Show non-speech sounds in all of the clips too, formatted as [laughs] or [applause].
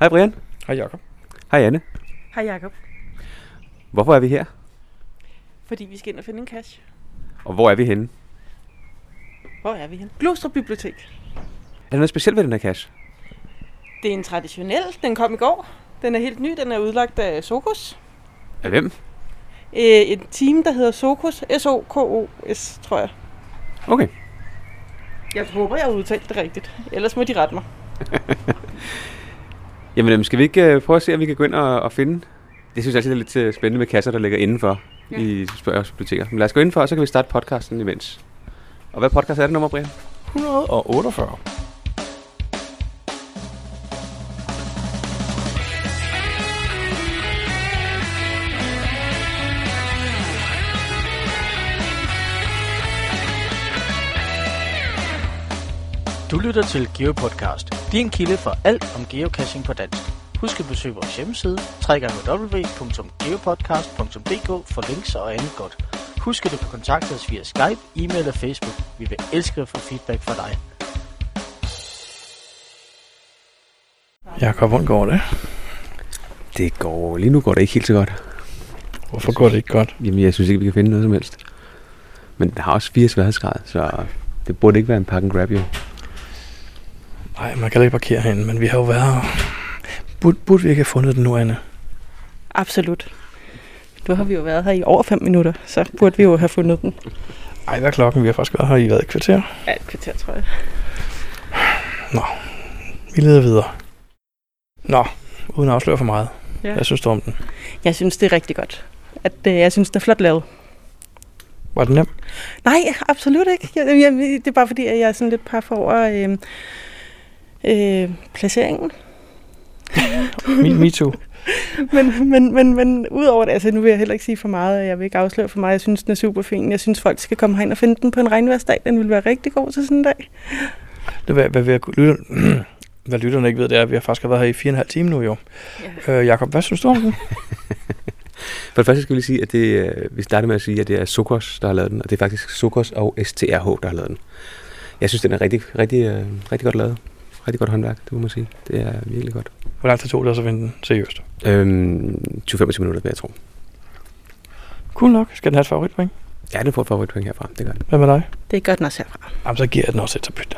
Hej Brian. Hej Jacob. Hej Anne. Hej Jacob. Hvorfor er vi her? Fordi vi skal ind og finde en cash. Og hvor er vi henne? Hvor er vi henne? Glostrup Bibliotek. Er der noget specielt ved den her cache? Det er en traditionel. Den kom i går. Den er helt ny. Den er udlagt af Sokos. Af hvem? Øh, et team, der hedder Sokos. S-O-K-O-S, tror jeg. Okay. Jeg håber, jeg har udtalt det rigtigt. Ellers må de rette mig. [laughs] Jamen, øhm, skal vi ikke øh, prøve at se, om vi kan gå ind og, og finde? Det synes jeg altid er lidt øh, spændende med kasser, der ligger indenfor ja. Ja. i spørgsmålsbiblioteker. Men lad os gå indenfor, og så kan vi starte podcasten imens. Og hvad podcast er det nummer, Brian? 148. Du lytter til GeoPodcast, din kilde for alt om geocaching på dansk. Husk at besøge vores hjemmeside, www.geopodcast.dk for links og andet godt. Husk at du kan kontakte os via Skype, e-mail og Facebook. Vi vil elske at få feedback fra dig. Jacob, hvordan går det? Det går... Lige nu går det ikke helt så godt. Hvorfor går det ikke godt? Jamen, jeg synes ikke, vi kan finde noget som helst. Men der har også fire sværhedsgrader, så det burde ikke være en pack and grab, jo. Nej, man kan ikke parkere herinde, men vi har jo været... Burde, burde vi ikke have fundet den nu, Anne? Absolut. Nu har vi jo været her i over 5 minutter, så burde vi jo have fundet den. Ej, hvad er klokken? Vi har faktisk været her i hvad, et kvarter. Ja, et kvarter, tror jeg. Vi leder videre. Nå, uden at afsløre for meget. Ja. Jeg synes du om den. Jeg synes, det er rigtig godt. At, øh, jeg synes, det er flot lavet. Var den nem? Nej, absolut ikke. Jeg, jeg, det er bare fordi, at jeg er sådan lidt par for over øh, øh, placeringen. [laughs] Me, me too. [laughs] Men, men, men, men udover det, altså nu vil jeg heller ikke sige for meget, og jeg vil ikke afsløre for meget. Jeg synes, den er super fin. Jeg synes, folk skal komme herind og finde den på en regnværsdag. Den vil være rigtig god til sådan en dag. Det, hvad, hvad, hvad, lytter, [clears throat] hvad lytterne ikke ved, det er, at vi har faktisk været her i fire og en halv time nu, jo. Ja. Øh, Jacob, hvad synes du om den? [laughs] For det første skal vi lige sige, at det, øh, vi starter med at sige, at det er Sokos, der har lavet den. Og det er faktisk Sokos og STRH, der har lavet den. Jeg synes, den er rigtig, rigtig, øh, rigtig godt lavet. Rigtig godt håndværk, det må man sige. Det er virkelig godt. Hvor lang tid tog det også at finde den seriøst? Øhm, 20-25 minutter, vil jeg tro. Cool nok. Skal den have et favoritpoint? Ja, den får et favoritpoint herfra. Det gør den. Hvad med dig? Det er godt nok herfra. Jamen, så giver jeg den også et bytte.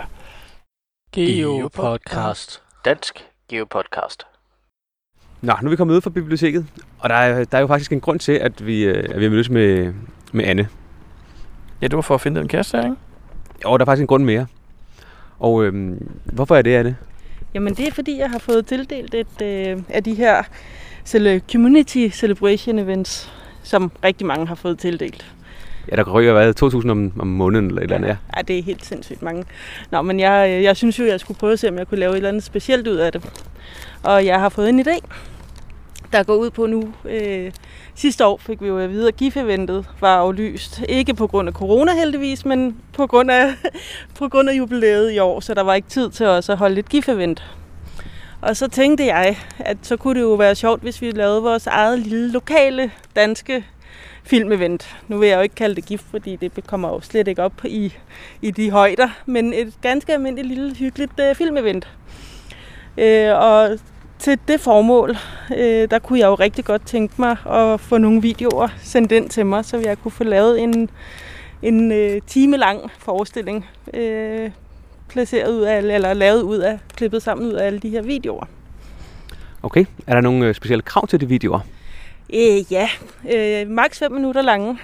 GeoPodcast. Dansk GeoPodcast. Nå, nu er vi kommet ud fra biblioteket, og der er, der er jo faktisk en grund til, at vi, øh, at vi har mødtes med, med Anne. Ja, det var for at finde den kasse her, ikke? Og der er faktisk en grund mere. Og øhm, hvorfor er det, Anne? Jamen det er fordi, jeg har fået tildelt et øh, af de her community celebration events, som rigtig mange har fået tildelt. Ja, der ryger hvad, 2.000 om, om måneden eller et eller andet, ja. Ja, det er helt sindssygt mange. Nå, men jeg, øh, jeg synes jo, jeg skulle prøve at se, om jeg kunne lave et eller andet specielt ud af det. Og jeg har fået en idé, der går ud på nu. Øh, sidste år fik vi jo at vide, at GIF-eventet var aflyst. Ikke på grund af corona heldigvis, men på grund af, [laughs] på grund af jubilæet i år, så der var ikke tid til os at holde et GIF-event. Og så tænkte jeg, at så kunne det jo være sjovt, hvis vi lavede vores eget lille lokale danske filmevent. Nu vil jeg jo ikke kalde det gift, fordi det kommer jo slet ikke op i, i de højder, men et ganske almindeligt lille hyggeligt øh, filmevent. Øh, og til det formål, øh, der kunne jeg jo rigtig godt tænke mig at få nogle videoer sendt ind til mig, så jeg kunne få lavet en, en øh, time lang forestilling, øh, placeret ud af, eller lavet ud af, klippet sammen ud af alle de her videoer. Okay, er der nogle øh, specielle krav til de videoer? Øh, ja, øh, maks 5 minutter lange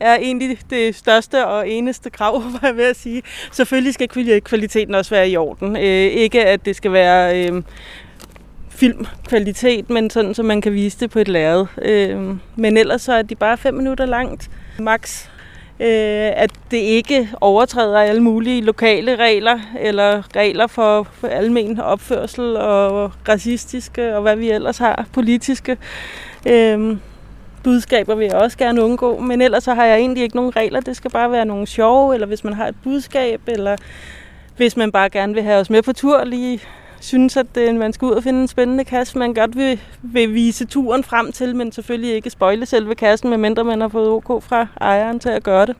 er egentlig det største og eneste krav, [laughs] var jeg ved at sige. Selvfølgelig skal kvali- kvaliteten også være i orden. Øh, ikke at det skal være øh, filmkvalitet, men sådan, så man kan vise det på et lærred. Øh, men ellers så er de bare 5 minutter langt, maks. Øh, at det ikke overtræder alle mulige lokale regler, eller regler for, for almen opførsel og racistiske, og hvad vi ellers har, politiske. Øh, budskaber vil jeg også gerne undgå, men ellers så har jeg egentlig ikke nogen regler. Det skal bare være nogle sjove, eller hvis man har et budskab, eller hvis man bare gerne vil have os med på tur, lige synes, at øh, man skal ud og finde en spændende kasse, man godt vil, vil vise turen frem til, men selvfølgelig ikke spoile selve kassen, medmindre man har fået OK fra ejeren til at gøre det.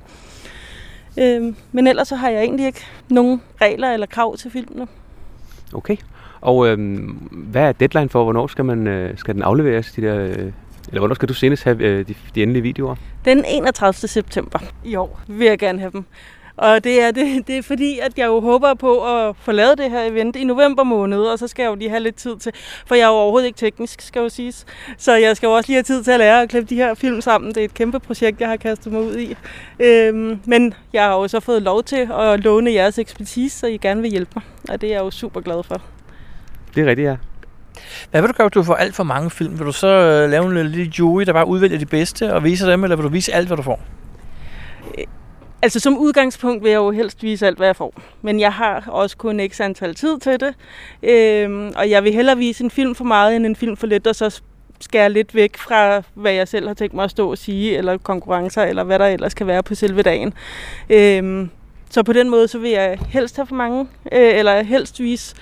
Øhm, men ellers så har jeg egentlig ikke nogen regler eller krav til filmene. Okay. Og øhm, hvad er deadline for, hvornår skal, man, øh, skal den afleveres, de der, øh, eller hvornår skal du senest have øh, de, de endelige videoer? Den 31. september i år vil jeg gerne have dem. Og det er, det, det er fordi, at jeg jo håber på at få lavet det her event i november måned, og så skal jeg jo lige have lidt tid til, for jeg er jo overhovedet ikke teknisk, skal jo siges. Så jeg skal jo også lige have tid til at lære at klippe de her film sammen. Det er et kæmpe projekt, jeg har kastet mig ud i. Øhm, men jeg har jo så fået lov til at låne jeres ekspertise, så I gerne vil hjælpe mig, og det er jeg jo super glad for. Det er rigtigt, ja. Hvad vil du gøre, hvis du får alt for mange film? Vil du så øh, lave en lille jury, der bare udvælger de bedste og viser dem, eller vil du vise alt, hvad du får? Altså som udgangspunkt vil jeg jo helst vise alt, hvad jeg får. Men jeg har også kun x antal tid til det. Øhm, og jeg vil hellere vise en film for meget, end en film for lidt, og så skære lidt væk fra, hvad jeg selv har tænkt mig at stå og sige, eller konkurrencer, eller hvad der ellers kan være på selve dagen. Øhm, så på den måde, så vil jeg helst have for mange, øh, eller helst vise,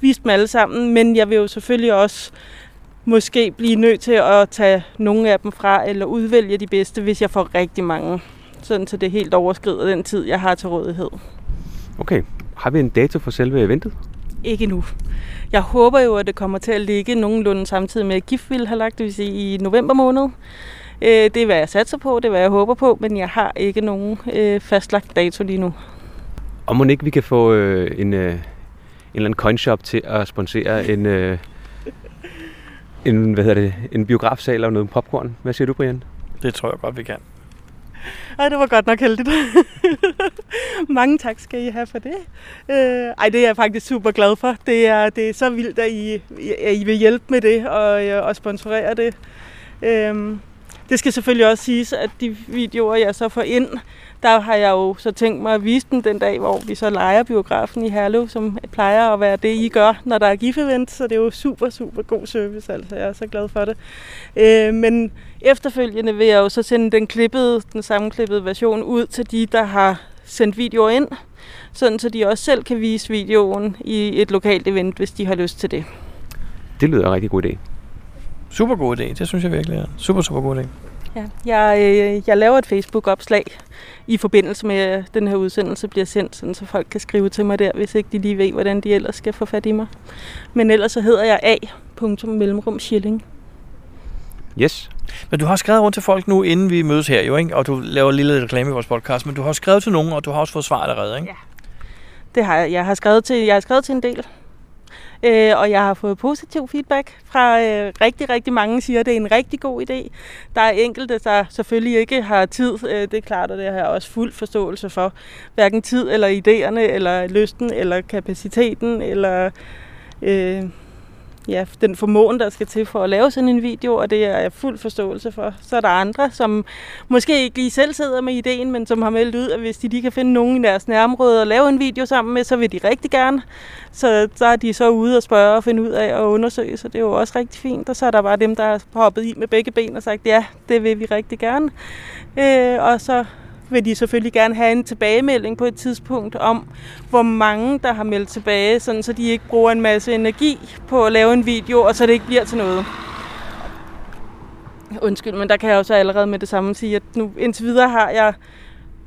vise dem alle sammen, men jeg vil jo selvfølgelig også måske blive nødt til at tage nogle af dem fra, eller udvælge de bedste, hvis jeg får rigtig mange sådan så det helt overskrider den tid, jeg har til rådighed. Okay. Har vi en dato for selve eventet? Ikke nu. Jeg håber jo, at det kommer til at ligge nogenlunde samtidig med, at GIF vil have lagt, det vil sige i november måned. Øh, det er, hvad jeg satser på, det er, hvad jeg håber på, men jeg har ikke nogen øh, fastlagt dato lige nu. Og må ikke vi kan få øh, en, en eller anden coinshop til at sponsere en, en, hvad hedder det, en biografsal og noget popcorn. Hvad siger du, Brian? Det tror jeg godt, vi kan. Ej, det var godt nok heldigt. [laughs] Mange tak skal I have for det. Øh, ej, det er jeg faktisk super glad for. Det er, det er så vildt, at I, at I vil hjælpe med det og, øh, og sponsorere det. Øh, det skal selvfølgelig også siges, at de videoer, jeg så får ind, der har jeg jo så tænkt mig at vise den den dag, hvor vi så leger biografen i Herlev, som plejer at være det, I gør, når der er GIF-event. Så det er jo super, super god service, altså jeg er så glad for det. Øh, men efterfølgende vil jeg jo så sende den klippede, den sammenklippede version ud til de, der har sendt videoer ind, sådan så de også selv kan vise videoen i et lokalt event, hvis de har lyst til det. Det lyder en rigtig god idé. Super god idé. Det synes jeg virkelig er. Super, super god idé. Ja, jeg, øh, jeg laver et Facebook-opslag i forbindelse med, at den her udsendelse bliver sendt, sådan så folk kan skrive til mig der, hvis ikke de lige ved, hvordan de ellers skal få fat i mig. Men ellers så hedder jeg A. Mellemrum Schilling. Yes. Men du har skrevet rundt til folk nu, inden vi mødes her, jo, ikke? og du laver lille reklame i vores podcast, men du har skrevet til nogen, og du har også fået svar allerede, ikke? Ja. Det har jeg. Jeg har skrevet til, jeg har skrevet til en del. Øh, og jeg har fået positiv feedback fra øh, rigtig, rigtig mange, siger, at det er en rigtig god idé. Der er enkelte, der selvfølgelig ikke har tid, øh, det er klart, og det har jeg også fuld forståelse for. Hverken tid, eller idéerne, eller lysten, eller kapaciteten, eller... Øh, ja, den formåen, der skal til for at lave sådan en video, og det er jeg fuld forståelse for. Så er der andre, som måske ikke lige selv sidder med ideen, men som har meldt ud, at hvis de lige kan finde nogen i deres nærområde og lave en video sammen med, så vil de rigtig gerne. Så, så er de så ude og spørge og finde ud af og undersøge, så det er jo også rigtig fint. Og så er der bare dem, der har hoppet i med begge ben og sagt, ja, det vil vi rigtig gerne. Øh, og så vil de selvfølgelig gerne have en tilbagemelding på et tidspunkt om, hvor mange der har meldt tilbage, sådan så de ikke bruger en masse energi på at lave en video, og så det ikke bliver til noget. Undskyld, men der kan jeg også allerede med det samme sige, at nu indtil videre har jeg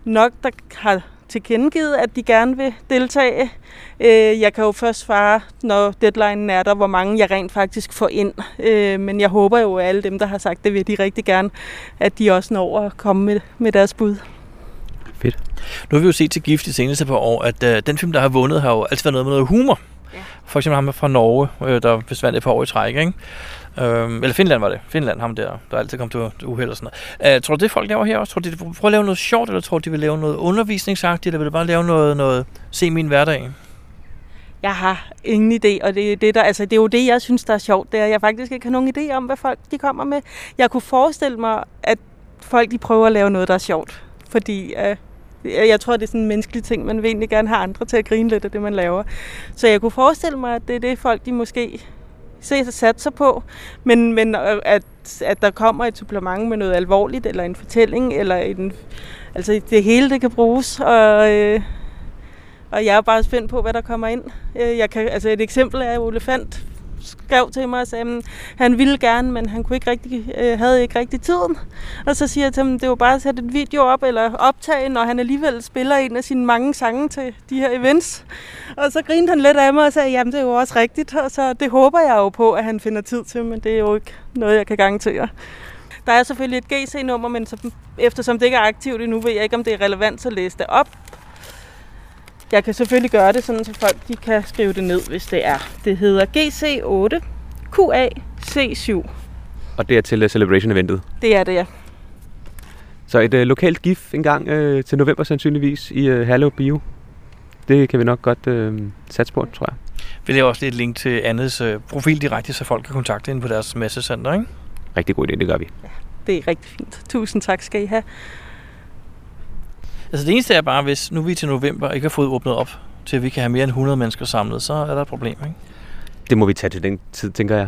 nok, der har tilkendegivet, at de gerne vil deltage. Øh, jeg kan jo først svare, når deadline er der, hvor mange jeg rent faktisk får ind. Øh, men jeg håber jo, at alle dem, der har sagt det, vil de rigtig gerne, at de også når at komme med deres bud. Fedt. Nu har vi jo set til Gift de seneste par år, at øh, den film, der har vundet, har jo altid været noget med noget humor. Ja. For eksempel ham fra Norge, øh, der forsvandt et par år i træk, ikke? Øhm, eller Finland var det. Finland, ham der, der altid kom til uheld og sådan noget. Øh, tror du, det folk laver her også? Tror du, de prøver at lave noget sjovt, eller tror du, de vil lave noget undervisningsagtigt, eller vil de bare lave noget, noget se min hverdag? Jeg har ingen idé, og det, det, der, altså, det er jo det, jeg synes, der er sjovt, det er, jeg faktisk ikke har nogen idé om, hvad folk de kommer med. Jeg kunne forestille mig, at folk de prøver at lave noget, der er sjovt, fordi øh, jeg tror, det er sådan en menneskelig ting. Man vil egentlig gerne have andre til at grine lidt af det, man laver. Så jeg kunne forestille mig, at det er det, folk de måske se sig satser på, men, men at, at der kommer et supplement med noget alvorligt, eller en fortælling, eller en, altså det hele, det kan bruges, og, øh, og jeg er bare spændt på, hvad der kommer ind. Øh, jeg kan, altså et eksempel er jo Elefant, skrev til mig og sagde, at han ville gerne, men han kunne ikke rigtig, øh, havde ikke rigtig tiden. Og så siger jeg til ham, det var bare at sætte et video op eller optage, når han alligevel spiller en af sine mange sange til de her events. Og så grinede han lidt af mig og sagde, jamen det er jo også rigtigt, og så det håber jeg jo på, at han finder tid til, men det er jo ikke noget, jeg kan garantere. Der er selvfølgelig et GC-nummer, men så, eftersom det ikke er aktivt endnu, ved jeg ikke, om det er relevant at læse det op. Jeg kan selvfølgelig gøre det, sådan, så folk de kan skrive det ned, hvis det er. Det hedder GC8 QAC7. Og det er til uh, Celebration-eventet. Det er det, ja. Så et uh, lokalt GIF en gang uh, til november sandsynligvis i uh, Hallo Bio. Det kan vi nok godt uh, satse på, tror jeg. Vi laver også lidt et link til Annes uh, profil direkte, så folk kan kontakte hende på deres messecenter, ikke? Rigtig god idé, det gør vi. Ja, det er rigtig fint. Tusind tak skal I have. Altså det eneste er bare, hvis nu vi er til november ikke har fået åbnet op, til at vi kan have mere end 100 mennesker samlet, så er der et problem, ikke? Det må vi tage til den tid, tænker jeg.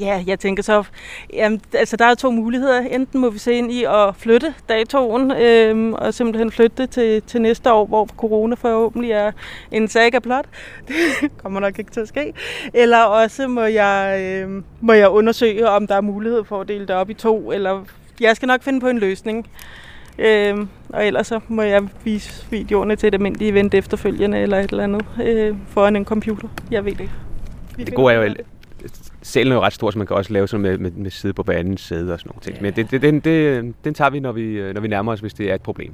Ja, jeg tænker så, jamen, altså der er to muligheder. Enten må vi se ind i at flytte datoen, øhm, og simpelthen flytte det til, til næste år, hvor corona forhåbentlig er en saga blot. Det [laughs] kommer nok ikke til at ske. Eller også må jeg, øhm, må jeg undersøge, om der er mulighed for at dele det op i to, eller jeg skal nok finde på en løsning. Øhm, og ellers så må jeg vise videoerne til et almindeligt event efterfølgende, eller et eller andet, øh, foran en computer. Jeg ved det ikke. Vi Det gode er jo, det. salen er jo ret stor, så man kan også lave sådan med, med, med side på hver anden sæde og sådan nogle ting. Men det, det, den, det, den tager vi, når vi, øh, når vi nærmer os, hvis det er et problem.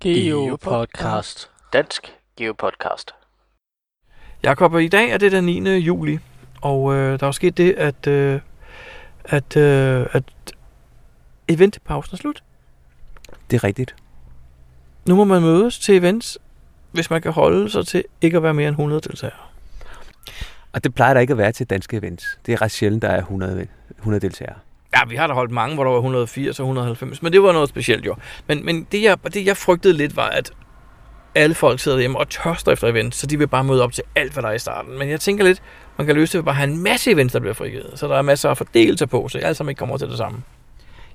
Geopodcast. Dansk Geopodcast. Jakob, og i dag er det den 9. juli, og øh, der er jo sket det, at, øh, at, øh, at eventpausen er slut. Det er rigtigt. Nu må man mødes til events, hvis man kan holde sig til ikke at være mere end 100 deltagere. Og det plejer der ikke at være til danske events. Det er ret sjældent, der er 100, 100 deltagere. Ja, vi har da holdt mange, hvor der var 180 og 190, men det var noget specielt jo. Men, men det, jeg, det, jeg frygtede lidt, var, at alle folk sidder hjemme og tørster efter events, så de vil bare møde op til alt, hvad der er i starten. Men jeg tænker lidt, man kan løse det ved bare at have en masse events, der bliver frigivet. Så der er masser at fordele sig på, så alle sammen ikke kommer til det samme.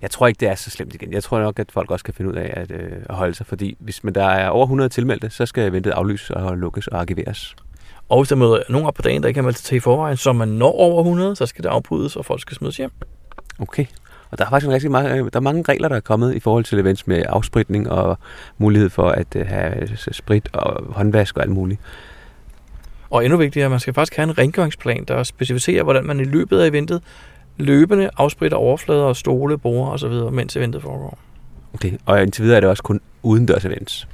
Jeg tror ikke, det er så slemt igen. Jeg tror nok, at folk også kan finde ud af at, øh, at holde sig, fordi hvis man, der er over 100 tilmeldte, så skal eventet aflyses og lukkes og arkiveres. Og hvis der møder nogen op på dagen, der ikke har meldt sig til i forvejen, så man når over 100, så skal det afbrydes, og folk skal smides hjem. Okay. Og der er faktisk en rigtig mange, der er mange regler, der er kommet i forhold til events med afspritning og mulighed for at øh, have sprit og håndvask og alt muligt. Og endnu vigtigere, man skal faktisk have en rengøringsplan, der specificerer, hvordan man i løbet af eventet løbende afspritter overflader og stole, borde osv., mens eventet foregår. Okay. Og indtil videre er det også kun udendørs events.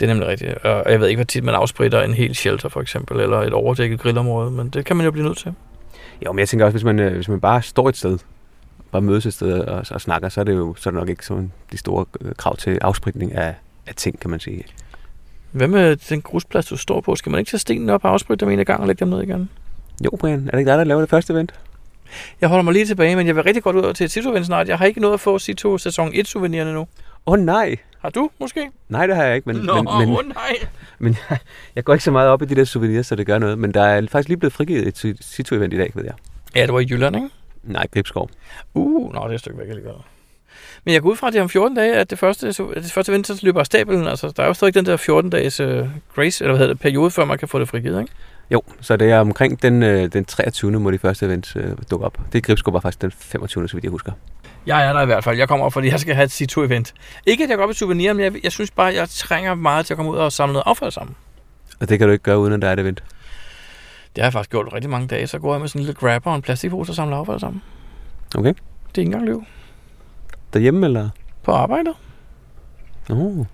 Det er nemlig rigtigt. Og jeg ved ikke, hvor tit man afspritter en hel shelter for eksempel, eller et overdækket grillområde, men det kan man jo blive nødt til. Jo, men jeg tænker også, hvis man, øh, hvis man bare står et sted, bare mødes et sted og, og snakker, så er det jo så er det nok ikke sådan de store øh, krav til afspritning af, af ting, kan man sige. Hvad med den grusplads, du står på? Skal man ikke tage stenene op og afspritte dem en gang og lægge dem ned igen? Jo, Brian, er det ikke dig, der laver det første event? Jeg holder mig lige tilbage, men jeg vil rigtig godt ud til Situ-event snart. Jeg har ikke nået at få Situ sæson 1 souvenirerne nu. Åh oh, nej! Har du måske? Nej, det har jeg ikke, men, Nå, men, men, åh nej. men jeg, jeg går ikke så meget op i de der souvenirs, så det gør noget. Men der er faktisk lige blevet frigivet et Situ-event i dag, ved jeg. Ja, det var i Jylland, ikke? Nej, Gribskov. Uh, nå, det er et stykke væk alligevel. Men jeg går ud fra, at det er om 14 dage, at det første, det første så løber af stabelen. Altså, der er jo stadig den der 14-dages uh, grace, eller hvad hedder det, periode, før man kan få det frigivet, ikke? Jo, så det er omkring den, øh, den 23. må de første events øh, dukke op. Det Gribskov var faktisk den 25. så vidt jeg husker. Jeg er der i hvert fald. Jeg kommer, fordi jeg skal have et Situ-event. Ikke, at jeg går op i souvenir, men jeg, jeg synes bare, jeg trænger meget til at komme ud og samle noget affald sammen. Og det kan du ikke gøre, uden at der er et event. Det har jeg faktisk gjort rigtig mange dage. Så går jeg med sådan en lille grabber og en plastikpose og samler affald sammen. Okay. Det er ikke engang løb. Derhjemme, eller? På arbejdet. Oh.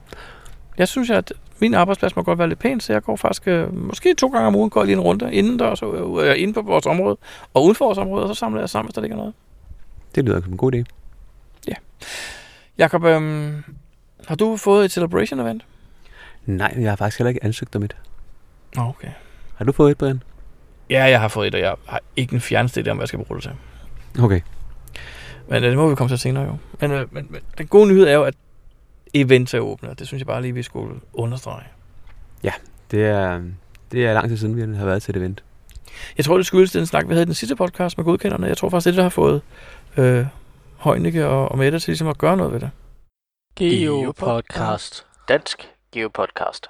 Jeg synes, at min arbejdsplads må godt være lidt pæn, så jeg går faktisk øh, måske to gange om ugen går lige en runde indendørs, øh, inde på vores område, og uden for vores område, og så samler jeg sammen, hvis der ligger noget. Det lyder som en god idé. Jakob, øh, har du fået et celebration event? Nej, jeg har faktisk heller ikke ansøgt om et. Okay. Har du fået et, Brian? Ja, jeg har fået et, og jeg har ikke en fjerneste idé om, hvad jeg skal bruge det til. Okay. Men øh, det må vi komme til senere jo. Men, øh, men, men den gode nyhed er jo, at events er åbne, og det synes jeg bare lige, vi skulle understrege. Det er, det er lang tid siden, vi har været til et event. Jeg tror, det skyldes den snak, vi havde i den sidste podcast med godkenderne. Jeg tror faktisk, det er der har fået øh, Højnække og, og Mette til ligesom at gøre noget ved det. Geopodcast. Dansk Geopodcast.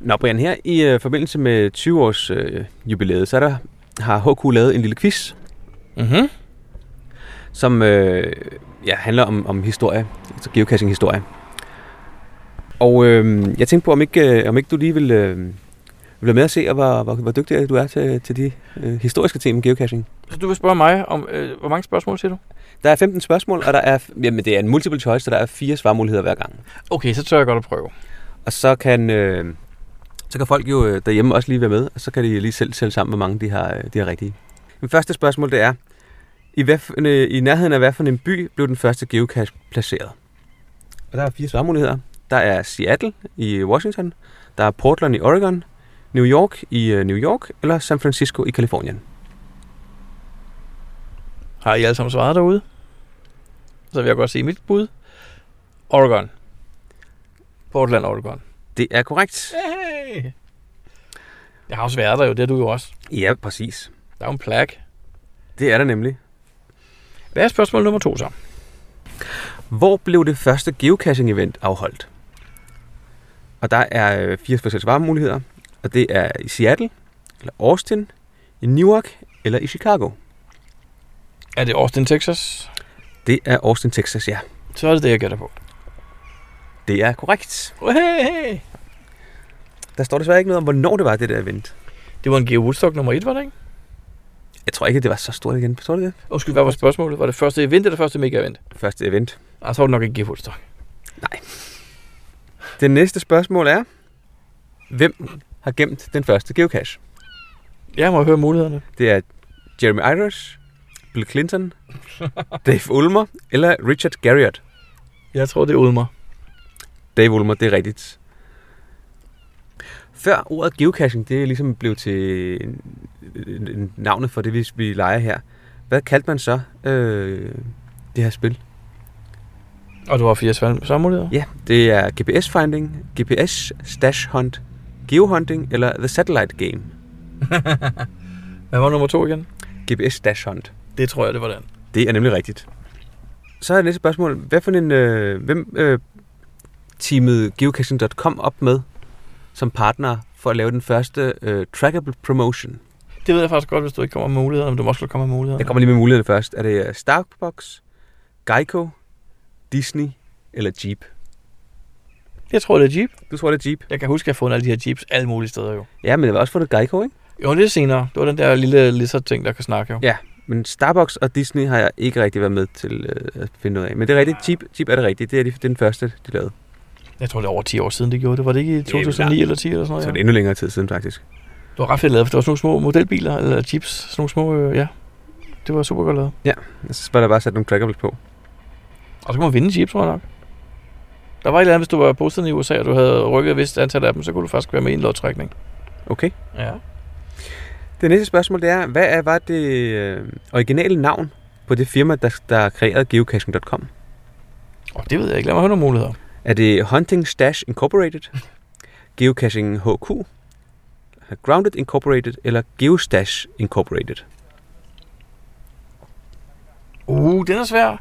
Nå, Brian, her i øh, forbindelse med 20-års øh, jubilæet, så er der har HQ lavet en lille quiz, Mhm. som øh, ja, handler om, om historie, altså geocaching-historie. Og øh, jeg tænkte på, om ikke, øh, om ikke du lige vil, øh, vil være med at se, hvor, hvor, hvor dygtig du er til, til de øh, historiske ting om geocaching. Så du vil spørge mig om, øh, hvor mange spørgsmål siger du? Der er 15 spørgsmål, og der er, jamen, det er en multiple choice, så der er fire svarmuligheder hver gang. Okay, så tør jeg godt at prøve. Og så kan, øh, så kan folk jo øh, derhjemme også lige være med, og så kan de lige selv tælle sammen, hvor mange de har, øh, de har rigtige. Det første spørgsmål det er, i, hvad, øh, i nærheden af hvad for en by blev den første geocache placeret? Og der er fire svarmuligheder. Der er Seattle i Washington, der er Portland i Oregon, New York i øh, New York, eller San Francisco i Kalifornien. Har I alle sammen svaret derude? Så vil jeg godt sige mit bud. Oregon. Portland, Oregon. Det er korrekt. Hey! Jeg har også været der jo, det er du jo også. Ja, præcis. Der er jo en plak. Det er der nemlig. Hvad er spørgsmål nummer to så? Hvor blev det første geocaching-event afholdt? Og der er øh, fire forskellige svarmuligheder, og det er i Seattle, eller Austin, i Newark eller i Chicago. Er det Austin, Texas? Det er Austin, Texas, ja. Så er det det, jeg gætter på. Det er korrekt. Hey! Der står desværre ikke noget om, hvornår det var, det der event. Det var en Geo Woodstock nummer et, var det ikke? Jeg tror ikke, det var så stort igen. Forstår du det? Undskyld, hvad var spørgsmålet? Var det første event eller første mega-event? Første event. Ah, så var det nok ikke Geo Woodstock. Det næste spørgsmål er, hvem har gemt den første geocache? Jeg må høre mulighederne. Det er Jeremy Irons, Bill Clinton, [laughs] Dave Ulmer eller Richard Garriott. Jeg tror, det er Udmer. Dave Ulmer, det er rigtigt. Før ordet geocaching, det er ligesom blev til en, en, en navnet for det, vi, vi leger her. Hvad kaldte man så øh, det her spil? Og du har fire svar- svarmuligheder? Ja, det er GPS Finding, GPS Stash Hunt, Geohunting eller The Satellite Game. [laughs] Hvad var nummer to igen? GPS Stash Hunt. Det tror jeg, det var den. Det er nemlig rigtigt. Så er det næste spørgsmål. Hvad for en, øh, hvem øh, teamet geocaching.com op med som partner for at lave den første øh, trackable promotion? Det ved jeg faktisk godt, hvis du ikke kommer med muligheder, men du må også godt komme med muligheder. Jeg kommer lige med mulighederne først. Er det øh, Starbucks, Geico, Disney eller Jeep? Jeg tror, det er Jeep. Du tror, det er Jeep? Jeg kan huske, at jeg har fundet alle de her Jeeps alle mulige steder jo. Ja, men det var også fundet Geico, ikke? Jo, er senere. Det var den der lille lizard-ting, der kan snakke jo. Ja, men Starbucks og Disney har jeg ikke rigtig været med til øh, at finde ud af. Men det er rigtigt. Jeep, Jeep er det rigtigt. Det er, de, det er den første, de lavede. Jeg tror, det er over 10 år siden, det gjorde det. Var det ikke i 2009 eller 10 eller sådan noget? Så ja? det er endnu længere tid siden, faktisk. Det var ret fedt lavet, for det var sådan nogle små modelbiler, eller Jeeps, sådan nogle små, øh, ja. Det var super godt lavet. Så bare der bare sat nogle trackables på. Og så kunne man vinde Jeep, tror jeg nok. Der var et eller andet, hvis du var bosiddende i USA, og du havde rykket et vist antal af dem, så kunne du faktisk være med i en lodtrækning. Okay. Ja. Det næste spørgsmål det er, hvad er, var det øh, originale navn på det firma, der, der kreerede geocaching.com? Og det ved jeg ikke. Lad mig høre nogle muligheder. Er det Hunting Stash Incorporated, Geocaching HQ, Grounded Incorporated eller Geostash Incorporated? Uh, den er svær.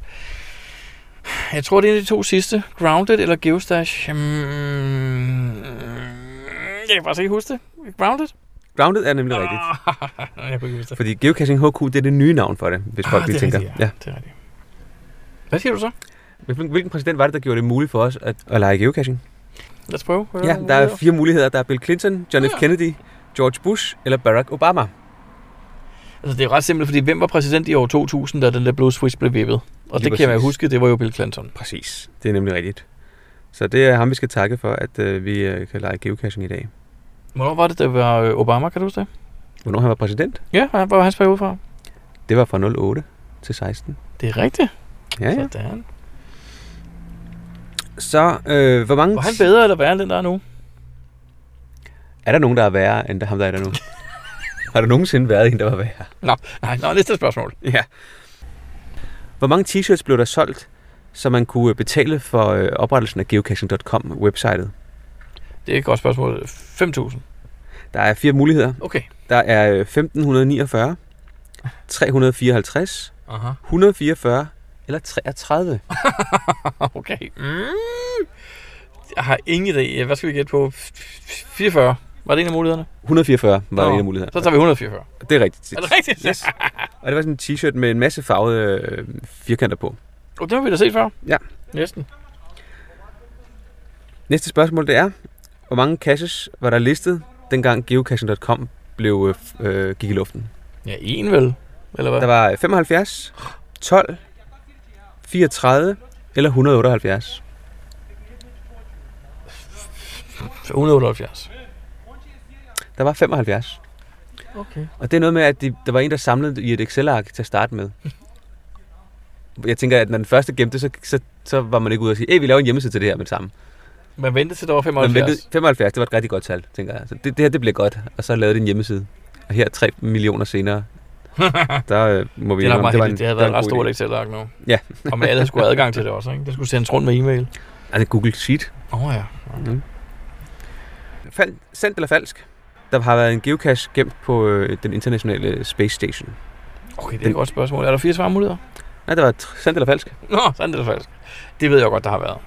Jeg tror, det er en af de to sidste. Grounded eller Geostash? Hmm. Jeg kan faktisk ikke huske det. Grounded? Grounded er nemlig rigtigt, Ah, [laughs] jeg ikke det. fordi Geocaching HQ det er det nye navn for det, hvis folk Ah, lige er tænker. rigtigt, Ja. Det er rigtigt. Hvad siger du så? Hvilken, præsident var det, der gjorde det muligt for os at, at lege geocaching? Lad os prøve. Ja, der er muligheder. fire muligheder. Der er Bill Clinton, John F. Ja. Kennedy, George Bush eller Barack Obama. Altså, det er ret simpelt, fordi hvem var præsident i år 2000, da den der blue switch blev vippet? Og Lige det kan man huske, det var jo Bill Clinton. Præcis. Det er nemlig rigtigt. Så det er ham, vi skal takke for, at øh, vi øh, kan lege geocaching i dag. Hvornår var det, det var øh, Obama, kan du huske det? Hvornår han var præsident? Ja, hvad var hans periode fra? Det var fra 08 til 16. Det er rigtigt. Ja, ja. Sådan. Så øh, hvor mange... Var han bedre eller værre end den, der er nu? Er der nogen, der er værre, end ham, der er der nu? [laughs] Har der nogensinde været en, der var værre? Nå, nej, nå, næste spørgsmål. Ja. Hvor mange t-shirts blev der solgt, så man kunne betale for øh, oprettelsen af geocaching.com websitet? Det er et godt spørgsmål. 5.000. Der er fire muligheder. Okay. Der er øh, 1549, 354, Aha. 144 eller 33. [laughs] Okay. Mm. Jeg har ingen idé. Hvad skal vi gætte på? 44. Var det en af mulighederne? 144 var Nå, en af mulighederne. Så tager vi 144. Det er rigtigt. Er det rigtigt? Yes. Og det var sådan en t-shirt med en masse farvede øh, firkanter på. Oh, det har vi da set før. Ja. Næsten. Næste spørgsmål det er, hvor mange caches var der listet, dengang geocaching.com blev, øh, gik i luften? Ja, en vel? Eller hvad? Der var 75, 12, 34 eller 178. 178. Der var 75. Okay. Og det er noget med, at de, der var en, der samlede i et Excel-ark til at starte med. Jeg tænker, at når den første gemte, så, så, så var man ikke ude og sige, hey, vi laver en hjemmeside til det her med det samme. Man ventede til der var Men 75. ventede, 75, det var et rigtig godt tal, tænker jeg. Så det, det her, det bliver godt. Og så lavede det en hjemmeside. Og her, 3 millioner senere, [laughs] der øh, må vi det er nok meget det var en, Det havde været en et ret idé. Excel-ark nu. Ja. Og man alle skulle have adgang til det også, ikke? Det skulle sendes rundt med e-mail. Altså Google Sheet. Åh oh, ja. Mm. Fal- sandt eller falsk? Der har været en geocache gemt på øh, den internationale Space Station. Okay, det er et godt spørgsmål. Er der fire svarmuligheder? Nej, det var sandt eller falsk. Nå, sandt eller falsk. Det ved jeg godt, der har været.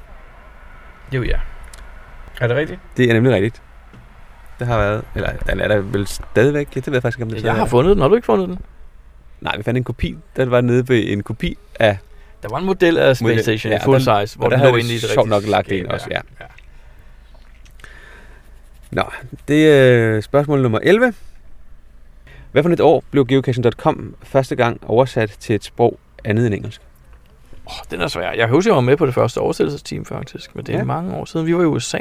Jo, ja. Er det rigtigt? Det er nemlig rigtigt. Det har været, eller den er der vel stadigvæk. Ja, det ved jeg faktisk ikke, om det Jeg stadig har er. fundet den. Har du ikke fundet den? Nej, vi fandt en kopi. Den var nede ved en kopi af... Der var en model af Space Model- Station ja, full der- size, hvor den lå inde i det rigtige nok lagt en også, ja. ja. Nå, det er øh, spørgsmål nummer 11. Hvad for et år blev geocaching.com første gang oversat til et sprog andet end engelsk? Oh, den er svær. Jeg husker, jeg var med på det første oversættelsesteam faktisk, men det er ja. mange år siden. Vi var i USA.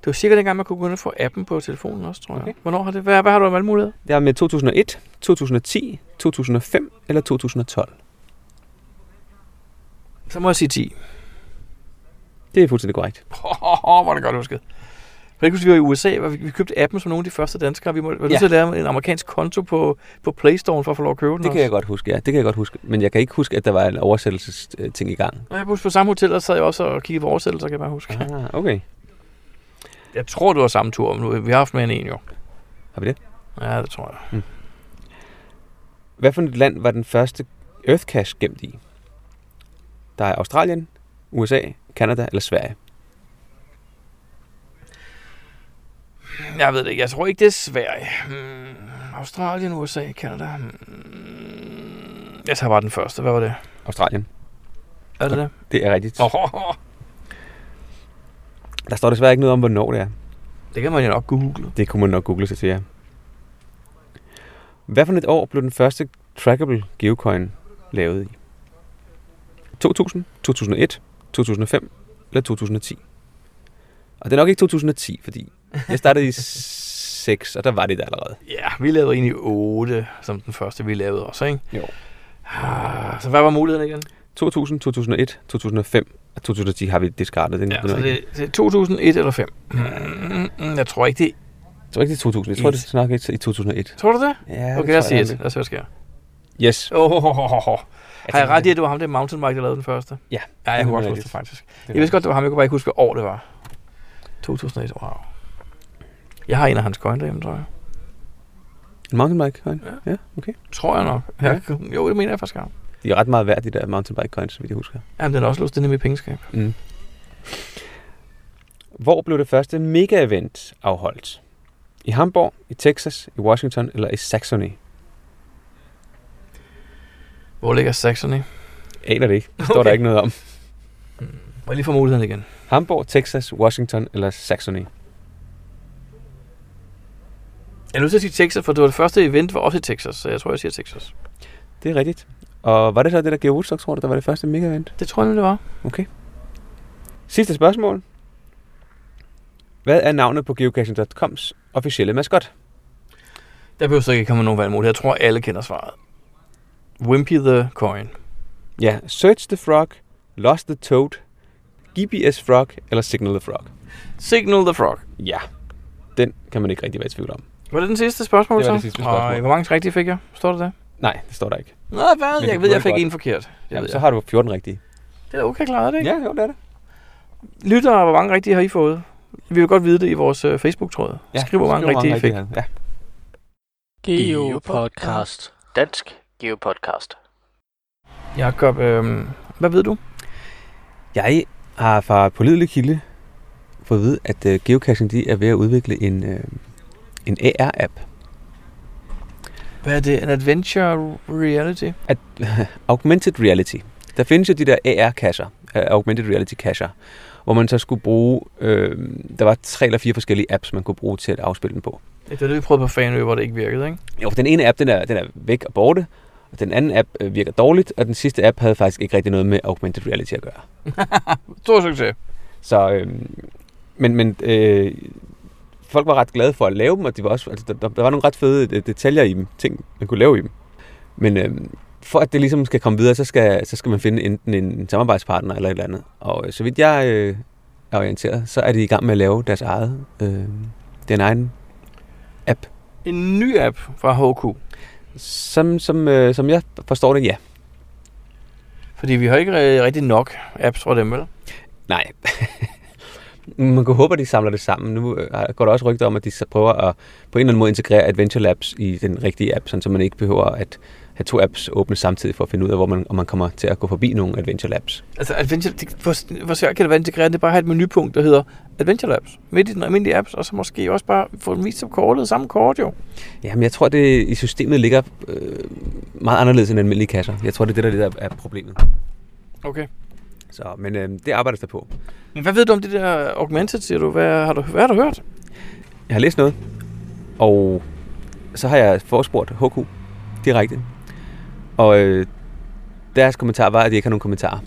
Det var cirka dengang, man kunne gå ind og få appen på telefonen også, tror jeg. Okay. Hvornår har det? Hvad, hvad har du af valgmuligheder? Det er med 2001, 2010, 2005 eller 2012. Så må jeg sige 10. Det er fuldstændig korrekt. [laughs] Åh, hvor er det godt husket. For huske, vi var i USA, hvor vi, vi købte appen som nogle af de første danskere. Vi må, var nødt Ja. til at lære en amerikansk konto på, på Play Store for at få lov at købe den Det kan jeg godt huske, ja. Det kan jeg godt huske. Men jeg kan ikke huske, at der var en oversættelsesting i gang. Jeg husker, på samme hotel, der sad jeg også og kiggede på oversættelser, kan jeg bare huske. Ah, okay. Jeg tror, det var samme tur, men nu, vi har haft mere end en jo. Har vi det? Ja, det tror jeg. Hvad for et land var den første Earth Cache gemt i? Der er Australien, USA, Kanada eller Sverige. Jeg ved det ikke. Jeg tror ikke, det er Sverige. Hmm. Australien, USA, Canada. Hmm. Jeg tager bare den første. Hvad var det? Australien. Er det det? Det er rigtigt. Oh, oh, oh. Der står desværre ikke noget om, hvornår det er. Det kan man jo nok google. Det kunne man nok google sig til, ja. Hvad for et år blev den første trackable geocoin lavet i? 2000, 2001, 2005 eller 2010? Og det er nok ikke 2010, fordi jeg startede i 6, og der var det der allerede. Ja, vi lavede egentlig 8, som den første, vi lavede også, ikke? Jo. Ah, Så hvad var muligheden igen? 2000, 2001, 2005 og 2010 har vi discardet. Den, Ja, den så det, det er 2001 eller 5. Mm, jeg tror ikke det. Jeg tror ikke, det er 2000. Jeg tror, det er nok ikke i 2001. Tror du det? Ja, Okay, lad os sige det. Lad os se, hvad sker. Yes. Oh, oh, oh, oh. Har jeg ret i, at det var ham, der mountainbike, der lavede den første? Ja. Ja, jeg det kunne godt huske det faktisk. Jeg vidste godt, det var ham. Jeg kunne bare ikke huske, hvad år det var. 2001, wow. Jeg har en af hans coin derhjemme, tror jeg. En mountainbike coin? Ja. ja, okay. Tror jeg nok. Jeg, jo, det mener jeg faktisk, jeg. De er ret meget værd, de der mountainbike coins, så vidt jeg husker. Jamen, den er også låst inde i mit pengeskab. Mm. Hvor blev det første mega-event afholdt? I Hamburg, i Texas, i Washington eller i Saxony? Hvor ligger Saxony? Aner det ikke. Det står okay. der ikke noget om. Må jeg lige få muligheden igen? Hamburg, Texas, Washington eller Saxony? Jeg er nødt til at sige Texas, for det var det første event, var også i Texas, så jeg tror, jeg siger Texas. Det er rigtigt. Og var det så det der Geo Woodstock, tror du, der var det første mega-event? Det tror jeg, det var. Okay. Sidste spørgsmål. Hvad er navnet på geocaching.coms officielle maskot? Der behøver så ikke komme nogen valgmulighed. Jeg tror, alle kender svaret. Wimpy the Coin. Ja, Search the Frog, Lost the Toad, GPS Frog eller Signal the Frog? Signal the Frog. Ja, den kan man ikke rigtig være i tvivl om. Var det den sidste spørgsmål, Det var så? det sidste spørgsmål. Og hvor mange rigtige fik jeg? Står det der? Nej, det står der ikke. Nå, hvad? Men Jeg det ved, jeg fik godt. en forkert. Jamen, ved så jeg. har du 14 rigtige. Det er okay klaret, ikke? Ja, jo, det er det. Lytter, hvor mange rigtige har I fået? Vi vil godt vide det i vores uh, Facebook-tråd. Ja, Skriv, hvor mange rigtige I fik. Ja. Geopodcast. Dansk Geopodcast. Jakob, øh, hvad ved du? Jeg har fra pålidelig kilde fået at vide, at uh, geocaching de er ved at udvikle en uh, En AR-app. Hvad er det? En adventure reality? At, [laughs] augmented reality. Der findes jo de der AR-kasser, uh, augmented reality kasser, hvor man så skulle bruge, øh, der var tre eller fire forskellige apps, man kunne bruge til at afspille den på. Ja, det var det, vi prøvede på Fanø, hvor det ikke virkede, ikke? Jo, den ene app, den er, den er væk og borte, og den anden app øh, virker dårligt, og den sidste app havde faktisk ikke rigtig noget med augmented reality at gøre. [laughs] Stor succes. Så, øh, men, men øh, folk var ret glade for at lave dem, og de var også, altså, der, der var nogle ret fede øh, detaljer i dem, ting man kunne lave i dem. Men øh, for at det ligesom skal komme videre, så skal, så skal man finde enten en samarbejdspartner eller et eller andet. Og øh, så vidt jeg øh, er orienteret, så er de i gang med at lave deres eget, øh, den egen app. En ny app fra HQ. Som, som, øh, som jeg forstår det, ja. Fordi vi har ikke ri- rigtig nok apps fra dem, vel? Nej. [laughs] Man kan håbe, at de samler det sammen. Nu øh, går der også rygter om, at de så prøver at på en eller anden måde integrere Adventure Labs i den rigtige app, så man ikke behøver at have to apps åbne samtidig for at finde ud af, hvor man, om man kommer til at gå forbi nogle Adventure Labs. Altså, Adventure, det, hvor, hvor svært kan det være integreret? Det er bare at have et menupunkt, der hedder Adventure Labs, midt i den almindelige apps, og så måske også bare få den vist som kortet, samme kort jo. Jamen, jeg tror, det i systemet ligger øh, meget anderledes end almindelige kasser. Jeg tror, det er det, der, der er problemet. Okay. Så, men øh, det arbejdes der på. Men hvad ved du om det der augmented, siger du? Hvad har du, hvad har du hørt? Jeg har læst noget, og så har jeg forespurgt HQ direkte. Og øh, deres kommentar var, at de ikke har nogen kommentarer.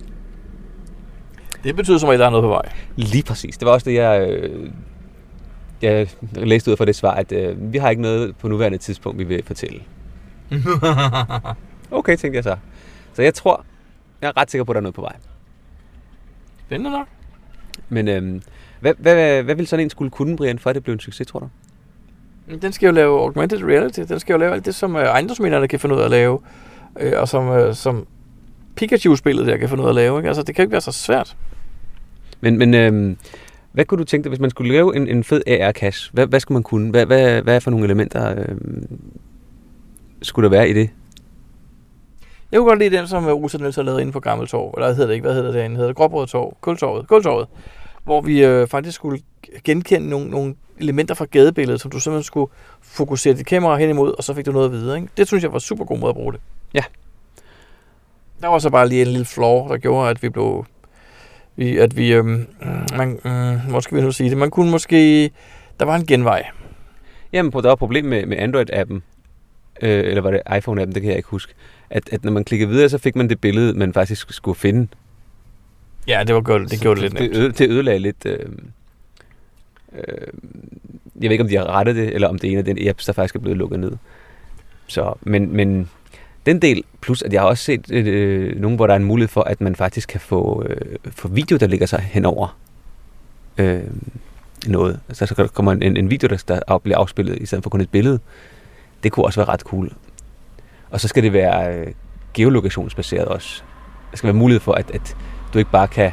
Det betyder som at der er noget på vej. Lige præcis. Det var også det, jeg, øh, jeg læste ud fra det svar, at øh, vi har ikke noget på nuværende tidspunkt, vi vil fortælle. [laughs] Okay, tænkte jeg så. Så jeg tror, jeg er ret sikker på, at der er noget på vej. Spændende nok. Men øh, hvad, hvad, hvad vil sådan en skulle kunne, Brian, for at det blev en succes, tror du? Den skal jo lave augmented reality. Den skal jo lave alt det, som øh, ejendomsmænderne kan finde ud af at lave. Øh, og som, øh, som Pikachu-spillet der kan finde ud af at lave. Ikke? Altså, det kan ikke være så svært. Men, men øh, hvad kunne du tænke dig, hvis man skulle lave en, en fed AR-cache? Hvad, hvad skulle man kunne? Hvad, hvad, hvad for nogle elementer øh, skulle der være i det? Jeg kunne godt lide den, som Rosa Niels har lavet inde på Gammeltorv. Eller hvad hedder det ikke? Hvad hedder det derinde? Hedder det Gråbrødtorv? Kultorvet? Kultorvet. Hvor vi øh, faktisk skulle genkende nogle, nogle elementer fra gadebilledet, som du simpelthen skulle fokusere dit kamera hen imod, og så fik du noget at vide. Ikke? Det synes jeg var super god måde at bruge det. Ja. Der var så bare lige en lille flaw, der gjorde, at vi blev... Vi, at vi... Øhm, man, øh, hvor skal vi nu sige det? Man kunne måske... Der var en genvej. Jamen, der var et problem med, med Android-appen, øh, eller var det iPhone-appen, det kan jeg ikke huske, at, at når man klikkede videre, så fik man det billede, man faktisk skulle finde. Ja, det var godt. Det Så gjorde det lidt det, nemt. øde, det ødelagde lidt... Øh, øh, jeg ved ikke, om de har rettet det, eller om det er en af den apps, der faktisk er blevet lukket ned. Så, men, men den del, plus at jeg har også set øh, nogen, hvor der er en mulighed for, at man faktisk kan få, øh, få video, der ligger sig henover øh, noget. Altså, så kommer en, en video, der, der bliver afspillet, i stedet for kun et billede. Det kunne også være ret cool. Og så skal det være øh, geolokationsbaseret også. Der skal være mulighed for, at, at du ikke bare kan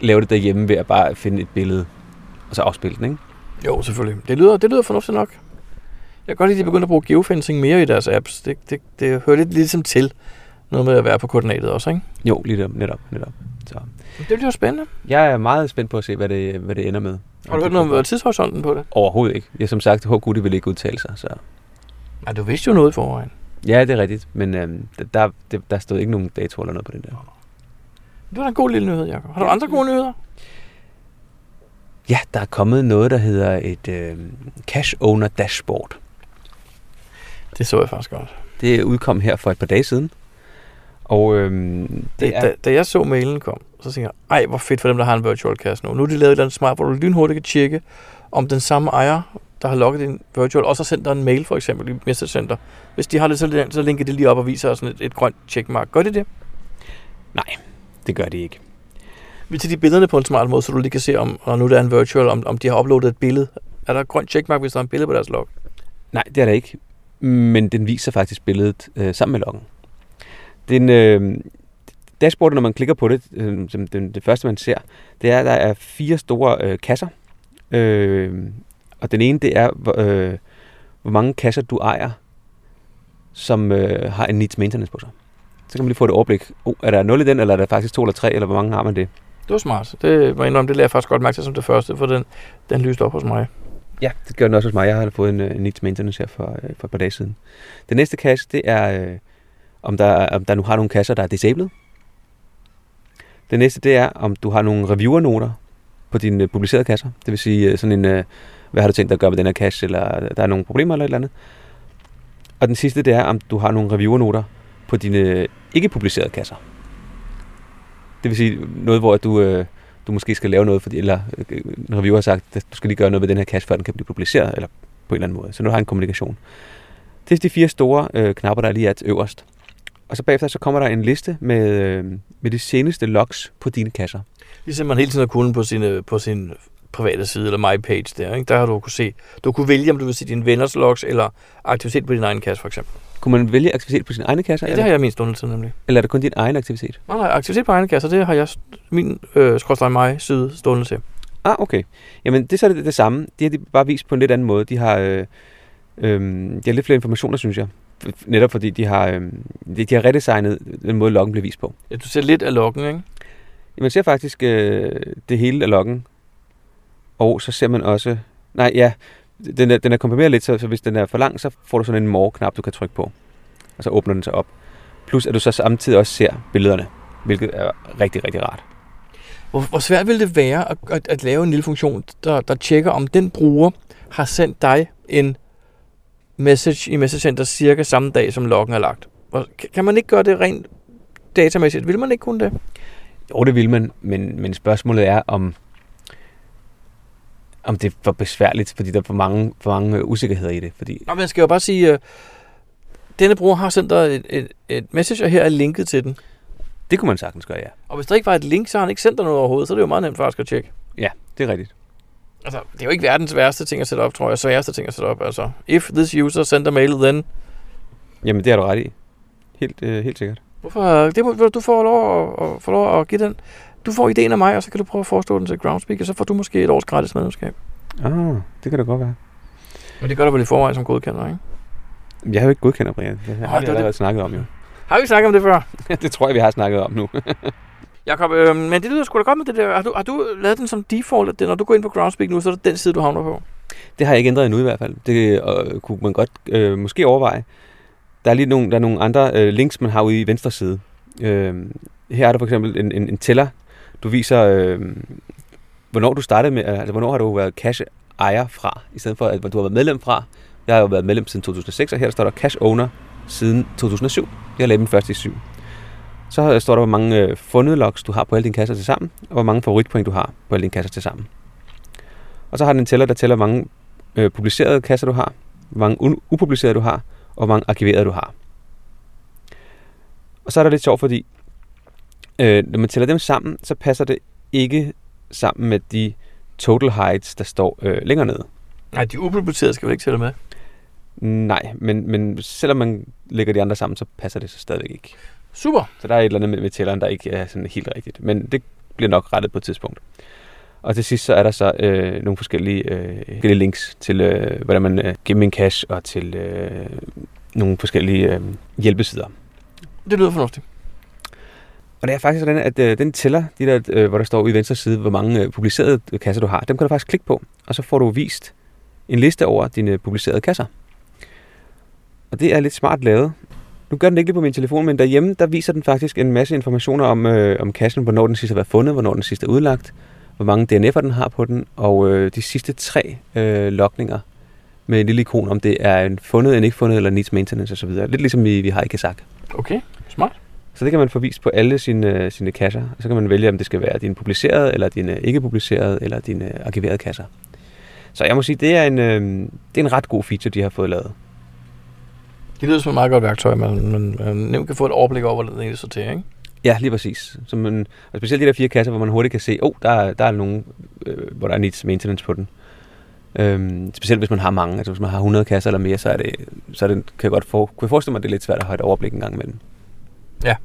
lave det derhjemme ved at bare finde et billede, og så afspille den, ikke? Jo, selvfølgelig. Det lyder, det lyder fornuftigt nok. Jeg kan godt lide, at de begynder at bruge geofencing mere i deres apps. Det, det, det hører lidt ligesom til noget med at være på koordinatet også, ikke? Jo, lige der, netop, netop. Så. Det bliver spændende. Jeg er meget spændt på at se, hvad det, hvad det ender med. Har du hørt noget om tidshorisonten på det? Overhovedet ikke. Jeg som sagt, HQ de vil ikke udtale sig. Så. Nej, du vidste jo noget i forvejen. Ja, det er rigtigt, men øhm, der, der, der, stod ikke nogen dato eller noget på den der. Det var en god lille nyhed, Jacob. Har du andre gode nyheder? Ja, der er kommet noget, der hedder et øh, Cash Owner Dashboard. Det så jeg faktisk godt. Det udkom her for et par dage siden. Og øhm, Det det er, da, da, jeg så mailen kom, så tænkte jeg, ej, hvor fedt for dem, der har en virtual cache nu. Nu har de lavet et eller andet smart, hvor du lynhurtigt kan tjekke, om den samme ejer, der har logget din virtual, også har sendt dig en mail, for eksempel i Message Center. Hvis de har det, så, så linker det lige op og viser os sådan et, et grønt checkmark. Gør det det? nej, det gør det ikke. Vi tager de billederne på en smart måde, så du lige kan se, om, når nu der er en virtual, om, om de har uploadet et billede. Er der et grønt checkmark, hvis der er en billede på deres log? Nej, det er der ikke. Men den viser faktisk billedet øh, sammen med loggen. Den, øh, dashboardet, når man klikker på det, øh, som den, det første man ser, det er, at der er fire store øh, kasser. Øh, og den ene, det er, hvor, øh, hvor mange kasser du ejer, som øh, har en needs maintenance på sig. Så kan man lige få et overblik. Oh, er der 0 i den, eller er der faktisk to eller tre, eller hvor mange har man det? Det var smart. Det jeg indrømme, det lader jeg faktisk godt mærke til som det første, for den, den lyste op hos mig. Ja, det gør den også hos mig. Jeg har fået en, øh, en needs maintenance her for, øh, for et par dage siden. Den næste kasse, det er, øh, om, der, om der nu har nogle kasser, der er disabled. Det næste, det er, om du har nogle reviewernoter på dine publicerede kasser. Det vil sige øh, sådan en, øh, hvad har du tænkt dig at gøre med den her kasse, eller der er nogle problemer eller et eller andet. Og den sidste, det er, om du har nogle reviewernoter på dine øh, ikke publicerede kasser. Det vil sige noget, hvor du, du måske skal lave noget, fordi, eller en reviewer har sagt, at du skal lige gøre noget ved den her kasse, før den kan blive publiceret, eller på en eller anden måde. Så nu har en kommunikation. Det er de fire store øh, knapper, der lige er til øverst. Og så bagefter så kommer der en liste med, øh, med de seneste logs på dine kasser. Ligesom man hele tiden har kunnet på sin, på sin private side, eller my page der, ikke? der har du kunne se, du kunne vælge, om du vil se dine venners logs, eller aktivitet på din egen kasse, for eksempel. Kunne man vælge aktivitet på sin egne kasser? Ja, det har jeg min stående til, nemlig. Eller er det kun din egen aktivitet? Nej, nej, aktivitet på egen kasser, det har jeg min øh, skrådstræk mig side stående til. Ah, okay. Jamen, det er så det, det samme. De har de bare vist på en lidt anden måde. De har, øh, øh, de har lidt flere informationer, synes jeg. Netop fordi de har, øh, de, de har redesignet den måde, loggen bliver vist på. Ja, du ser lidt af loggen, ikke? Man ser faktisk øh, det hele af loggen. Og så ser man også... Nej, ja, den er, den er komprimeret lidt, så, så hvis den er for lang, så får du sådan en more-knap, du kan trykke på. Og så åbner den sig op. Plus at du så samtidig også ser billederne, hvilket er rigtig, rigtig rart. Hvor, hvor svært vil det være at, at, at lave en lille funktion, der, der tjekker, om den bruger har sendt dig en message i Message Center cirka samme dag, som loggen er lagt? Kan man ikke gøre det rent datamæssigt? Vil man ikke kunne det? Jo, det vil man, men, men spørgsmålet er, om, om det er for besværligt, fordi der er for mange, for mange usikkerheder i det. Fordi... Nå, man skal jo bare sige, uh, denne bruger har sendt dig et, et, et message, og her er linket til den. Det kunne man sagtens gøre, ja. Og hvis der ikke var et link, så har han ikke sendt dig noget overhovedet, så er det jo meget nemt faktisk at tjekke. Ja, det er rigtigt. Altså, det er jo ikke verdens værste ting at sætte op, tror jeg. Sværeste ting at sætte op. Altså, if this user sender mail, then... Jamen, det har du ret i. Helt, øh, helt sikkert. Hvorfor? Det må, du får lov at, at, få lov at give den. Du får ideen af mig, og så kan du prøve at forestå den til Groundspeak, og så får du måske et års gratis medlemskab. Ah, det kan da godt være. Men det gør du vel i forvejen som godkender, ikke? Jeg har jo ikke godkender, Brian. Det har vi allerede snakket om, jo. Har vi snakket om det før? [laughs] det tror jeg, vi har snakket om nu. [laughs] Jakob, øh, men det lyder sgu da godt med det der. Har du, har du lavet den som default, at når du går ind på Groundspeak nu, så er det den side, du havner på? Det har jeg ikke ændret endnu i hvert fald. Det øh, kunne man godt øh, måske overveje. Der er lige nogle, der er nogle andre øh, links, man har ude i venstre side. Øh, her er der for eksempel en, en, en tæller. Du viser, øh, hvornår du startede med, altså hvornår har du været cash ejer fra, i stedet for at du har været medlem fra. Jeg har jo været medlem siden 2006, og her der står der cash owner siden 2007. Jeg lavede min første i 7. Så står der, hvor mange øh, fundede logs du har på alle dine kasser til sammen, og hvor mange favoritpoint du har på alle dine kasser til sammen. Og så har den en tæller, der tæller, hvor mange øh, publicerede kasser du har, hvor mange upublicerede du har, og hvor mange arkiverede du har. Og så er der lidt sjovt, fordi øh, når man tæller dem sammen, så passer det ikke sammen med de total heights, der står øh, længere nede. Nej, de upublicerede skal vi ikke tælle med. Nej, men, men selvom man lægger de andre sammen, så passer det så stadigvæk ikke. Super. Så der er et eller andet med, med tælleren, der ikke er sådan helt rigtigt. Men det bliver nok rettet på et tidspunkt. Og til sidst så er der så øh, nogle forskellige, øh, links til, øh, hvordan man øh, gemmer en cache, og til øh, nogle forskellige øh, hjælpesider. Det lyder fornuftigt. Og det er faktisk sådan, at øh, den tæller, de der, øh, hvor der står i venstre side, hvor mange øh, publicerede kasser du har, dem kan du faktisk klikke på, og så får du vist en liste over dine publicerede kasser. Og det er lidt smart lavet. Nu gør den ikke lige på min telefon, men derhjemme, der viser den faktisk en masse informationer om, øh, om kassen, hvornår den sidste har været fundet, hvornår den sidste er udlagt, hvor mange DNF'er den har på den, og øh, de sidste tre øh, lokninger med en lille ikon, om det er en fundet, en ikke fundet, eller needs maintenance osv. Lidt ligesom vi, vi har i Kazak. Okay, smart. Så det kan man få vist på alle sine, sine kasser, og så kan man vælge, om det skal være dine publicerede, eller dine ikke publicerede, eller dine arkiverede kasser. Så jeg må sige, det er en, øh, det er en ret god feature, de har fået lavet. Det lyder som et meget godt værktøj, men man, man nemt kan få et overblik over, hvordan det så til, ikke? Ja, lige præcis. Så man, og specielt de der fire kasser, hvor man hurtigt kan se, oh, der, der er nogen, øh, hvor der er needs maintenance på den. Øhm, specielt hvis man har mange, altså hvis man har 100 kasser eller mere, så er det, så er det kan jeg godt for, kunne jeg forestille mig, at det er lidt svært at have et overblik en gang imellem. Ja.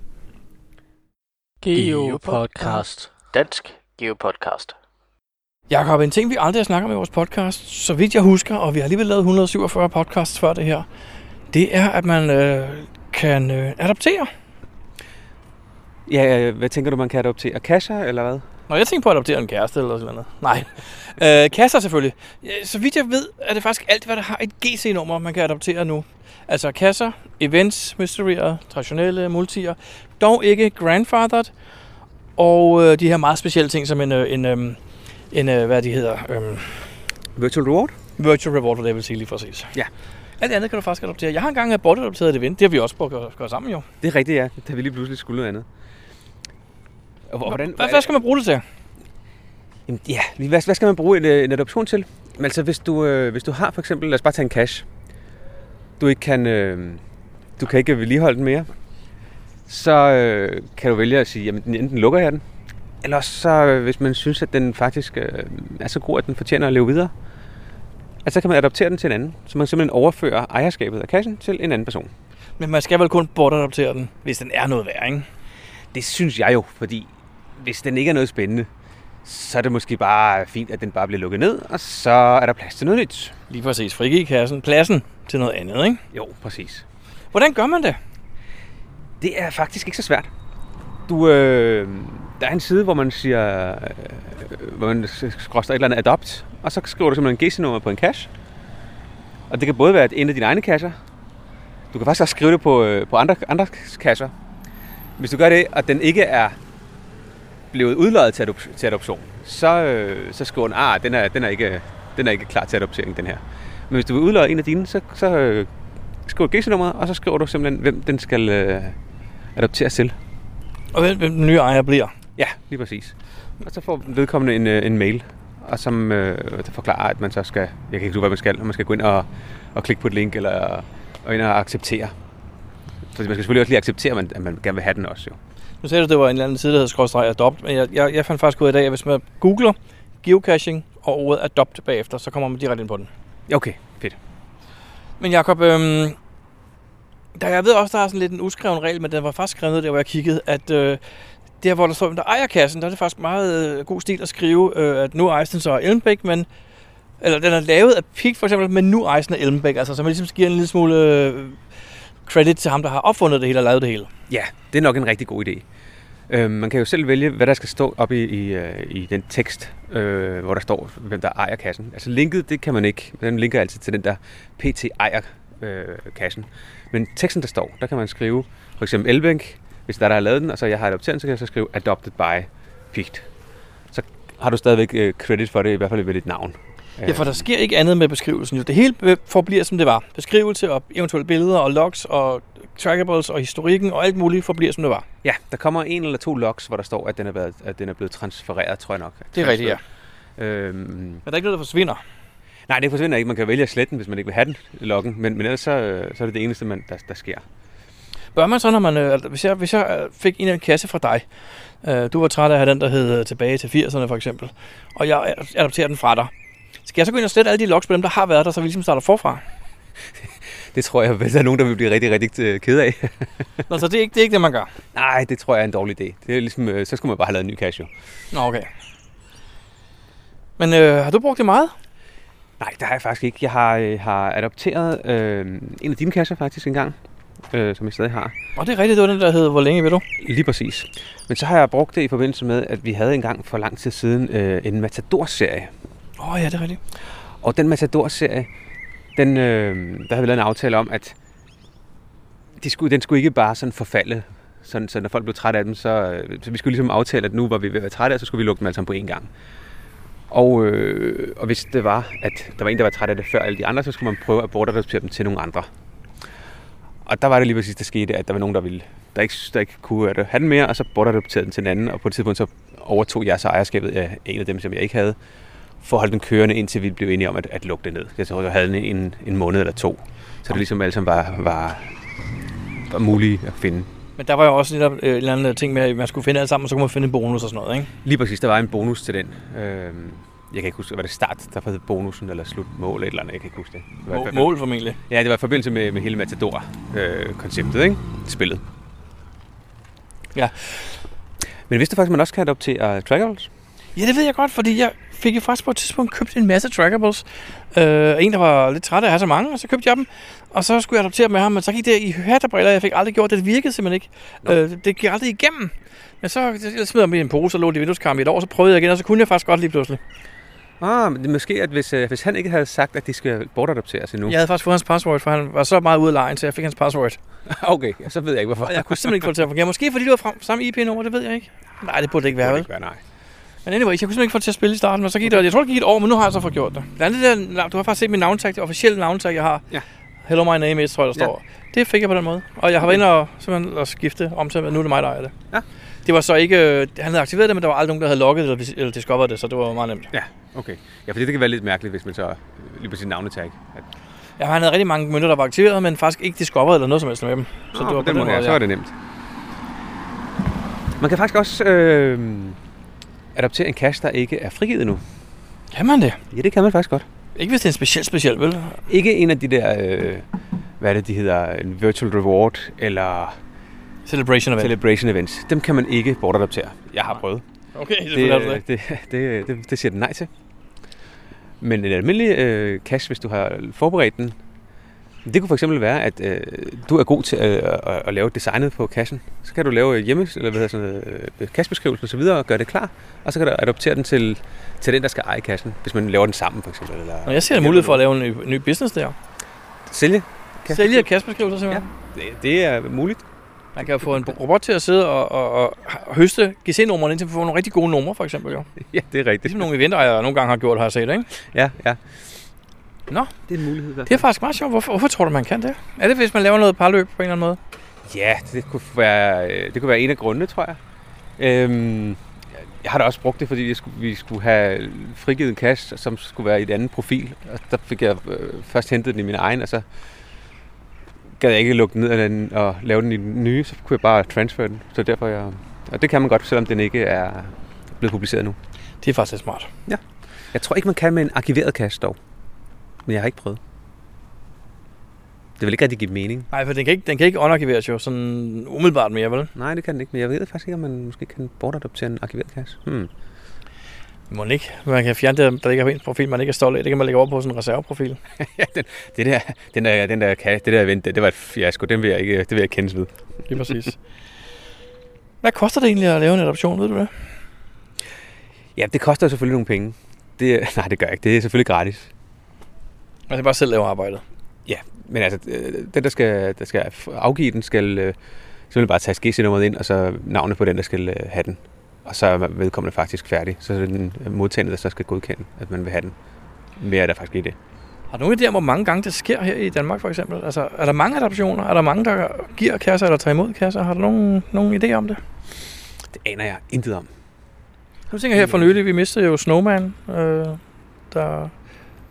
Geopodcast. Dansk Geopodcast. Jakob, en ting, vi aldrig har snakket om i vores podcast, så vidt jeg husker, og vi har alligevel lavet 147 podcasts før det her, det er, at man øh, kan øh, adoptere. Ja, hvad tænker du, man kan adoptere? Kasser, eller hvad? Nå, jeg tænkte på at adoptere en kæreste eller sådan noget. Nej. øh, kasser selvfølgelig. Så vidt jeg ved, er det faktisk alt, hvad der har et GC-nummer, man kan adoptere nu. Altså kasser, events, mysterier, traditionelle, multier. Dog ikke grandfathered. Og øh, de her meget specielle ting, som en, øh, en, øh, en øh, hvad de hedder, øh, Virtual Reward? virtual reward, det vil sige lige præcis. Ja. Alt andet kan du faktisk adoptere. Jeg har engang adopteret et event. Det har vi også prøvet at gøre- sammen jo. Det er rigtigt, ja. Da vi lige pludselig skulle noget andet. Og hvor- hvordan, Hvad, hvad skal man bruge det til? Jamen, ja, hvad, hvad skal man bruge en, øh, en adoption til? Men altså, hvis du, øh, hvis du har for eksempel, lad os bare tage en cash. Du ikke kan, øh, du kan ikke vedligeholde den mere. Så øh, kan du vælge at sige, jamen enten lukker jeg den, eller så, øh, hvis man synes, at den faktisk øh, er så god, at den fortjener at leve videre, at så kan man adoptere den til en anden. Så man simpelthen overfører ejerskabet af cashen til en anden person. Men man skal vel kun bortadoptere den, hvis den er noget værd, ikke? Det synes jeg jo, fordi hvis den ikke er noget spændende, så er det måske bare fint, at den bare bliver lukket ned, og så er der plads til noget nyt. Lige præcis. Frigive kassen. Pladsen til noget andet, ikke? Jo, præcis. Hvordan gør man det? Det er faktisk ikke så svært. Du, øh, der er en side, hvor man siger, øh, hvor man skråster et eller andet adopt, og så skriver du simpelthen GC-nummer på en cache. Og det kan både være en af dine egne kasser. Du kan faktisk også skrive det på, øh, på andre, andre kasser. Hvis du gør det, og den ikke er blevet udløjet til, adop- til adoption, så, øh, så skriver den, ah, den er, den, er ikke, den er ikke klar til adoptering, den her. Men hvis du vil udløje en af dine, så, så øh, skriver du GC-nummeret, og så skriver du simpelthen, hvem den skal øh, adopteres til. Og hvem hvem den nye ejer bliver? Ja, lige præcis. Og så får vedkommende en, øh, en mail, og som øh, der forklarer, at man så skal, jeg kan ikke huske, hvad man skal, man skal gå ind og, og klikke på et link, eller og ind og acceptere. Så man skal selvfølgelig også lige acceptere, at man, at man gerne vil have den også, jo. Nu sagde du, det var en eller anden side, der hedder skrådstræk adopt, men jeg, jeg, jeg fandt faktisk ud af i dag, at hvis man googler geocaching og ordet adopt bagefter, så kommer man direkte ind på den. Okay, fedt. Men Jacob, øhm, der, jeg ved også, der er sådan lidt en uskreven regel, men den var faktisk skrevet ned, der hvor jeg kiggede, at øh, der hvor der står, hvem der ejer kassen, der er det faktisk meget øh, god stil at skrive, øh, at nu ejes den så af Elmbæk, men eller den er lavet af Pik for eksempel, men nu ejes den af Elmbæk, altså så man ligesom giver en lille smule øh, credit til ham, der har opfundet det hele og lavet det hele. Ja, det er nok en rigtig god idé. Øh, man kan jo selv vælge, hvad der skal stå op i, i, øh, i den tekst, øh, hvor der står, hvem der ejer kassen. Altså linket, det kan man ikke. Den linker altid til den der PT ejer øh, kassen. Men teksten, der står, der kan man skrive, for eksempel Elbæk hvis der er der har lavet den, og så jeg har adopteret den, så kan jeg så skrive adopted by Pigt. Så har du stadigvæk øh, credit for det, i hvert fald ved dit navn. Ja, for der sker ikke andet med beskrivelsen. Jo. Det hele forbliver, som det var. Beskrivelse og eventuelle billeder og logs og trackables og historikken og alt muligt forbliver, som det var. Ja, der kommer en eller to logs, hvor der står, at den er, været, at den er blevet transfereret, tror jeg nok. Det er rigtigt, ja. Øhm, Men der er ikke noget, der forsvinder. nej, det forsvinder ikke. Man kan vælge at slette den, hvis man ikke vil have den, loggen. Men, men ellers så, øh, så er det det eneste, man, der, der sker. Bør man så, når man... Øh, hvis, jeg, hvis jeg øh, fik en af en kasse fra dig, øh, du var træt af at have den, der hed øh, tilbage til 80'erne for eksempel, og jeg adopterer den fra dig, skal jeg så gå ind og slette alle de logs på dem, der har været der, så vi ligesom starter forfra? [laughs] Det tror jeg, at der er nogen, der vil blive rigtig, rigtig øh, ked af. Nå, så det er, ikke, det er ikke det, man gør? nej, det tror jeg er en dårlig idé. Det er ligesom, øh, så skulle man bare have lavet en ny cash, jo. Nå, okay. Men øh, har du brugt det meget? Nej, det har jeg faktisk ikke. Jeg har, øh, har adopteret øh, en af dine kasser faktisk engang, øh, som jeg stadig har. Og det er rigtigt, det var den, der hed, hvor længe vil du? Lige præcis. Men så har jeg brugt det i forbindelse med, at vi havde engang for lang tid siden øh, en Matador-serie. Åh oh, ja, det er rigtigt. Og den Matador-serie, den, øh, der havde vi lavet en aftale om, at de skulle, den skulle ikke bare sådan forfalde. Sådan, så når folk blev trætte af dem, så, øh, så vi skulle ligesom aftale, at nu var vi ved at være trætte af, så skulle vi lukke dem alle sammen på én gang. Og, øh, og hvis det var, at der var en, der var træt af det før alle de andre, så skulle man prøve at bortadoptere dem til nogle andre. Og der var det lige præcis, der skete, at der var nogen, der ville, der ikke, der ikke kunne øh, have den mere, og så bortadopterede den til en anden, og på et tidspunkt så overtog jeg så ejerskabet af en af dem, som jeg ikke havde, for at holde den kørende, indtil vi blev enige om at, at lukke det ned. Jeg tror, jeg havde den en, en måned eller to. Så det ligesom alle sammen var, var, var muligt at finde. Men der var jo også lidt øh, en eller anden ting med, at man skulle finde alt sammen, og så kunne man finde en bonus og sådan noget, ikke? Lige præcis, der var en bonus til den. Øhm, jeg kan ikke huske, var det start, der var bonusen, eller slutmål, eller et eller andet, jeg kan ikke huske det. det var Mål, formentlig. Ja, det var i forbindelse med, med hele Matador-konceptet, ikke? Spillet. Ja. Men vidste du faktisk, at man også kan adoptere trackables? Ja, det ved jeg godt, fordi jeg fik jeg faktisk på et tidspunkt købt en masse trackables. Øh, en, der var lidt træt af at have så mange, og så købte jeg dem. Og så skulle jeg adoptere med ham, men så gik det i hatterbriller. Jeg fik aldrig gjort det. Det virkede simpelthen ikke. Øh, det gik aldrig igennem. Men så jeg smed dem i en pose og lå det i vindueskarmen i et år, så prøvede jeg igen, og så kunne jeg faktisk godt lige pludselig. Ah, men det måske, at hvis, øh, hvis han ikke havde sagt, at de skal bortadopteres endnu. Jeg havde faktisk fået hans password, for han var så meget ude af lejen, så jeg fik hans password. [laughs] Okay, ja, så ved jeg ikke, hvorfor. Og jeg kunne simpelthen ikke få det til at fungere. Måske fordi du var frem, samme IP-nummer, det ved jeg ikke. Nej, det burde det ikke være, det vel? ikke være, nej. Men anyway, jeg kunne simpelthen ikke få det til at spille i starten, og så gik det, jeg tror, det gik et år, men nu har jeg så fået gjort det. Det andet der, du har faktisk set min navntag, det officielle navntag, jeg har. Ja. Hello my name is, tror jeg, der Ja. står. Det fik jeg på den måde. Og jeg har været inde og, simpelthen at skifte om til, at nu er det mig, der ejer det. Ja. Det var så ikke, øh, han havde aktiveret det, men der var aldrig nogen, der havde logget det eller, discovered det, så det var meget nemt. Ja, okay. Ja, fordi det kan være lidt mærkeligt, hvis man så lige på sin navnetag. At, Ja, han havde rigtig mange mønter, der var aktiveret, men faktisk ikke discovered eller noget som helst med dem. så det var på den måde, ja, så er det nemt. Man kan faktisk også øh, adoptere en cache, der ikke er frigivet nu. Kan man det? Ja, det kan man faktisk godt. Ikke hvis det er en speciel speciel, vel? Ikke en af de der, øh, hvad er det, de hedder, en virtual reward eller Celebration event. celebration events. Dem kan man ikke bortadoptere. Jeg har prøvet. Okay, Det, du det. det, det, det, det siger den nej til. Men en almindelig øh, cache, hvis du har forberedt den, det kunne for eksempel være, at øh, du er god til øh, at, at lave designet på cachen. Så kan du lave hjemme, eller hvad hedder sådan øh, så videre, og gøre det klar. Og så kan du adoptere den til, til den, der skal eje cachen, hvis man laver den sammen for eksempel. Eller, Og jeg ser en mulighed for at lave en ny, ny business der. Sælge? Sælge kasbeskrivelser simpelthen. Det, det er muligt. Man kan jo få en robot til at sidde og, og, og høste GC-numrene, indtil man får nogle rigtig gode numre, for eksempel. Jo. [laughs] Ja, det er rigtigt. Ligesom nogle eventejere nogle gange har gjort, har jeg set, ikke? Ja, ja. Nå. Det er en mulighed. i hvert Det er faktisk meget sjovt. Hvorfor, hvorfor tror du, man kan det? Er det, hvis man laver noget parløb på en eller anden måde? Ja, det kunne være, øh, det kunne være en af grundene, tror jeg. Øhm, jeg har da også brugt det, fordi jeg skulle, vi skulle have frigivet en cache, som skulle være i et andet profil. Og der fik jeg øh, først hentet den i min egen, og så gad jeg ikke lukke den ned af den og lave den i den nye, så kunne jeg bare transfer den. Så derfor jeg, og det kan man godt, selvom den ikke er blevet publiceret nu. Det er faktisk smart. Jeg tror ikke, man kan med en arkiveret cache dog. Men jeg har ikke prøvet. Det vil ikke rigtig give mening. Nej, for den kan ikke, den kan ikke unarkiveres jo sådan umiddelbart mere, vel? Nej, det kan den ikke, men jeg ved faktisk ikke, om man måske kan bortadoptere en arkiveret cache. Hmm. Må ikke. Man kan fjerne det, der ligger på ens profil, man ikke er stolt af. Det kan man lægge over på sådan en reserveprofil. [laughs] ja, den, det der, den der, den der, det der event, det, det var et fiasko. Den vil jeg ikke, det vil jeg kendes ved. Lige præcis. Hvad koster det egentlig at lave en adoption, ved du det? Ja, det koster selvfølgelig nogle penge. Det, [laughs] nej, det gør jeg ikke. Det er selvfølgelig gratis. Man skal bare selv lave arbejdet. Ja, men altså, øh, den der skal, der skal afgive den, skal øh, simpelthen bare tage GC-nummeret ind, og så navnet på den, der skal øh, have den. Og så er vedkommende faktisk færdig. Så er det den modtagende, der så skal godkende, at man vil have den. Mere er der faktisk ikke i det. Har du nogen idé om, hvor mange gange det sker her i Danmark, for eksempel? Altså, er der mange adoptioner? Er der mange, der giver kasser eller tager imod kasser? Har du nogen, nogen idé om det? Det aner jeg intet om. Nu tænker jeg her for nylig, vi mistede jo Snowman, øh, der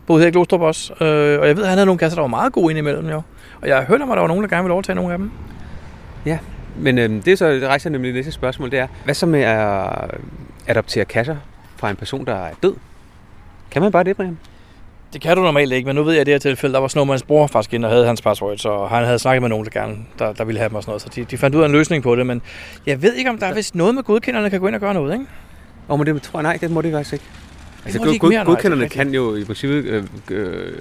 boede her i Glostrup også. Øh, og jeg ved, at han havde nogle kasser, der var meget gode indimellem, jo. Og jeg hørte om, at der var nogen, der gerne ville overtage nogle af dem. Men øh, det, er så, det rejser nemlig det næste spørgsmål, det er, hvad så med at adoptere kasser fra en person, der er død? Kan man bare det, Brian? Det kan du normalt ikke, men nu ved jeg, i det her tilfælde, der var Snowmans bror faktisk inde og havde hans password, så han havde snakket med nogen, der gerne der, der ville have dem og sådan noget. Så de, de fandt ud af en løsning på det, men jeg ved ikke, om der er vist noget med godkenderne, kan gå ind og gøre noget, ikke? Åh, oh, men det tror jeg, nej, det må det faktisk ikke. Altså, de god, nej, godkenderne er kan jo i princippet øh, øh,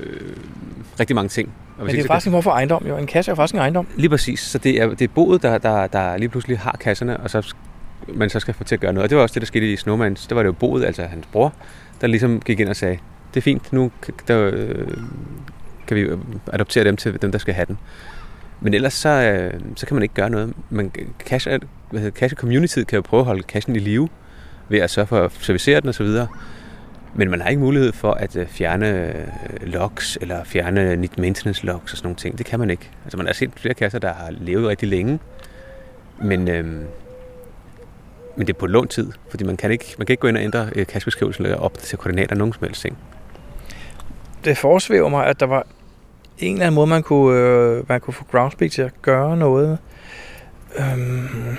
rigtig mange ting. Men det er faktisk en form for ejendom, jo. En kasse er faktisk en ejendom. Lige præcis. Så det er, det er boet, der, der, der lige pludselig har kasserne, og så man så skal få til at gøre noget. Og det var også det, der skete i Snowmans. Der var det jo boet, altså hans bror, der ligesom gik ind og sagde, det er fint, nu der, øh, kan vi øh, adoptere dem til dem, der skal have den. Men ellers så, øh, så kan man ikke gøre noget. Man, cash, hvad hedder, cash community kan jo prøve at holde cashen i live ved at sørge for at servicere den osv. Men man har ikke mulighed for at øh, fjerne øh, logs eller fjerne need maintenance logs og sådan nogle ting. Det kan man ikke. Altså man har set flere kasser, der har levet rigtig længe, men, øhm, men det er på lånt tid, fordi man kan ikke, man kan ikke gå ind og ændre øh, kassebeskrivelsen eller opdatere koordinater nogen som helst ting. Det forsvæver mig, at der var en eller anden måde, man kunne, øh, man kunne få Groundspeak til at gøre noget. Øhm,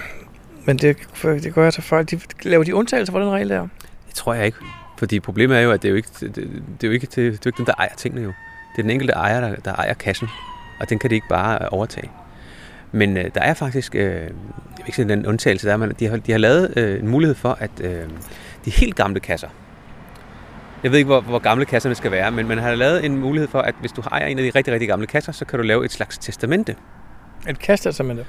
men det, det gør jeg til fejl. De, laver de undtagelser for den regel der? Det tror jeg ikke. Fordi problemet er jo, at det er jo ikke, det, det, er jo ikke, det, det er jo ikke dem, der ejer tingene jo. Det er den enkelte ejer, der, der ejer kassen. Og den kan de ikke bare øh, overtage. Men øh, der er faktisk, øh, jeg vil ikke sige den undtagelse, der er, men de har, de har lavet øh, en mulighed for, at øh, de helt gamle kasser, Jeg ved ikke, hvor, hvor gamle kasserne skal være, men man har lavet en mulighed for, at hvis du ejer en af de rigtig, rigtig gamle kasser, så kan du lave et slags testamente. Et kastetestamente?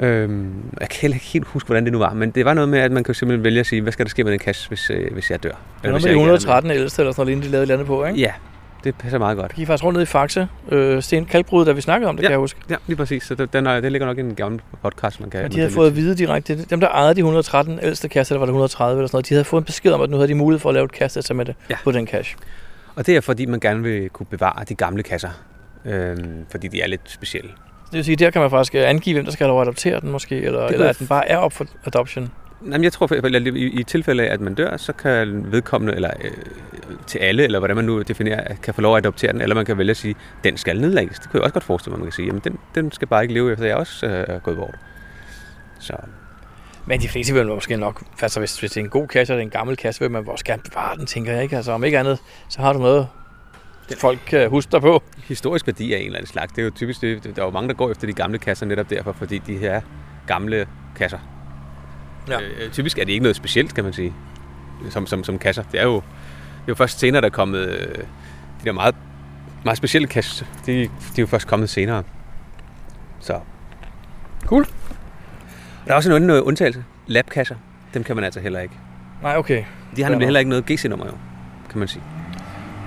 Øhm, jeg kan heller ikke helt huske, hvordan det nu var, men det var noget med, at man kan simpelthen vælge at sige, hvad skal der ske med den kasse, hvis, øh, hvis jeg dør? Det er hvis noget med jeg de ikke er der 113 ældste, eller sådan noget de lavede et eller andet på, ikke? Ja, det passer meget godt. De gik faktisk rundt ned i Faxe. Øh, Sten Kalkbrud, da vi snakkede om det, Ja. kan jeg huske. Ja, lige præcis. Så det, den er, det ligger nok i en gammel podcast, man kan... Men de havde fået at vide direkte, dem der ejede de 113 ældste kasser, der var det 130 eller sådan noget, de havde fået en besked om, at nu havde de mulighed for at lave et kastetestamente Ja. på den cash. Og det er fordi, man gerne vil kunne bevare de gamle kasser. Øhm, fordi de er lidt specielle. Det vil sige, der kan man faktisk øh, angive, hvem der skal have lov at adoptere den måske, eller, kunne eller at den bare er op for adoption. Jamen, jeg tror, at i, i tilfælde af, at man dør, så kan vedkommende, eller øh, til alle, eller hvordan man nu definerer, kan få lov at adoptere den, eller man kan vælge at sige, den skal nedlægges. Det kan jeg også godt forestille mig, man kan sige. Jamen, den, den skal bare ikke leve efter, jeg også øh, er gået bort. Så Men de fleste vil måske nok, altså hvis, hvis det er en god kasse, eller en gammel kasse, vil man også gerne bevare den, tænker jeg ikke. Altså om ikke andet, så har du noget, folk kan huske dig på. historisk værdi af en eller anden slags. Det er jo typisk, det, der er jo mange, der går efter de gamle kasser netop derfor, fordi de her gamle kasser. Ja. Øh, typisk er det ikke noget specielt, kan man sige, som, som, som kasser. Det er jo, det er jo først senere, der er kommet øh, de der meget, meget specielle kasser. De, de er jo først kommet senere. Så. Cool. Der er også en anden undtagelse. Labkasser. Dem kan man altså heller ikke. Nej, okay. De har nemlig heller ikke noget GC-nummer jo, kan man sige.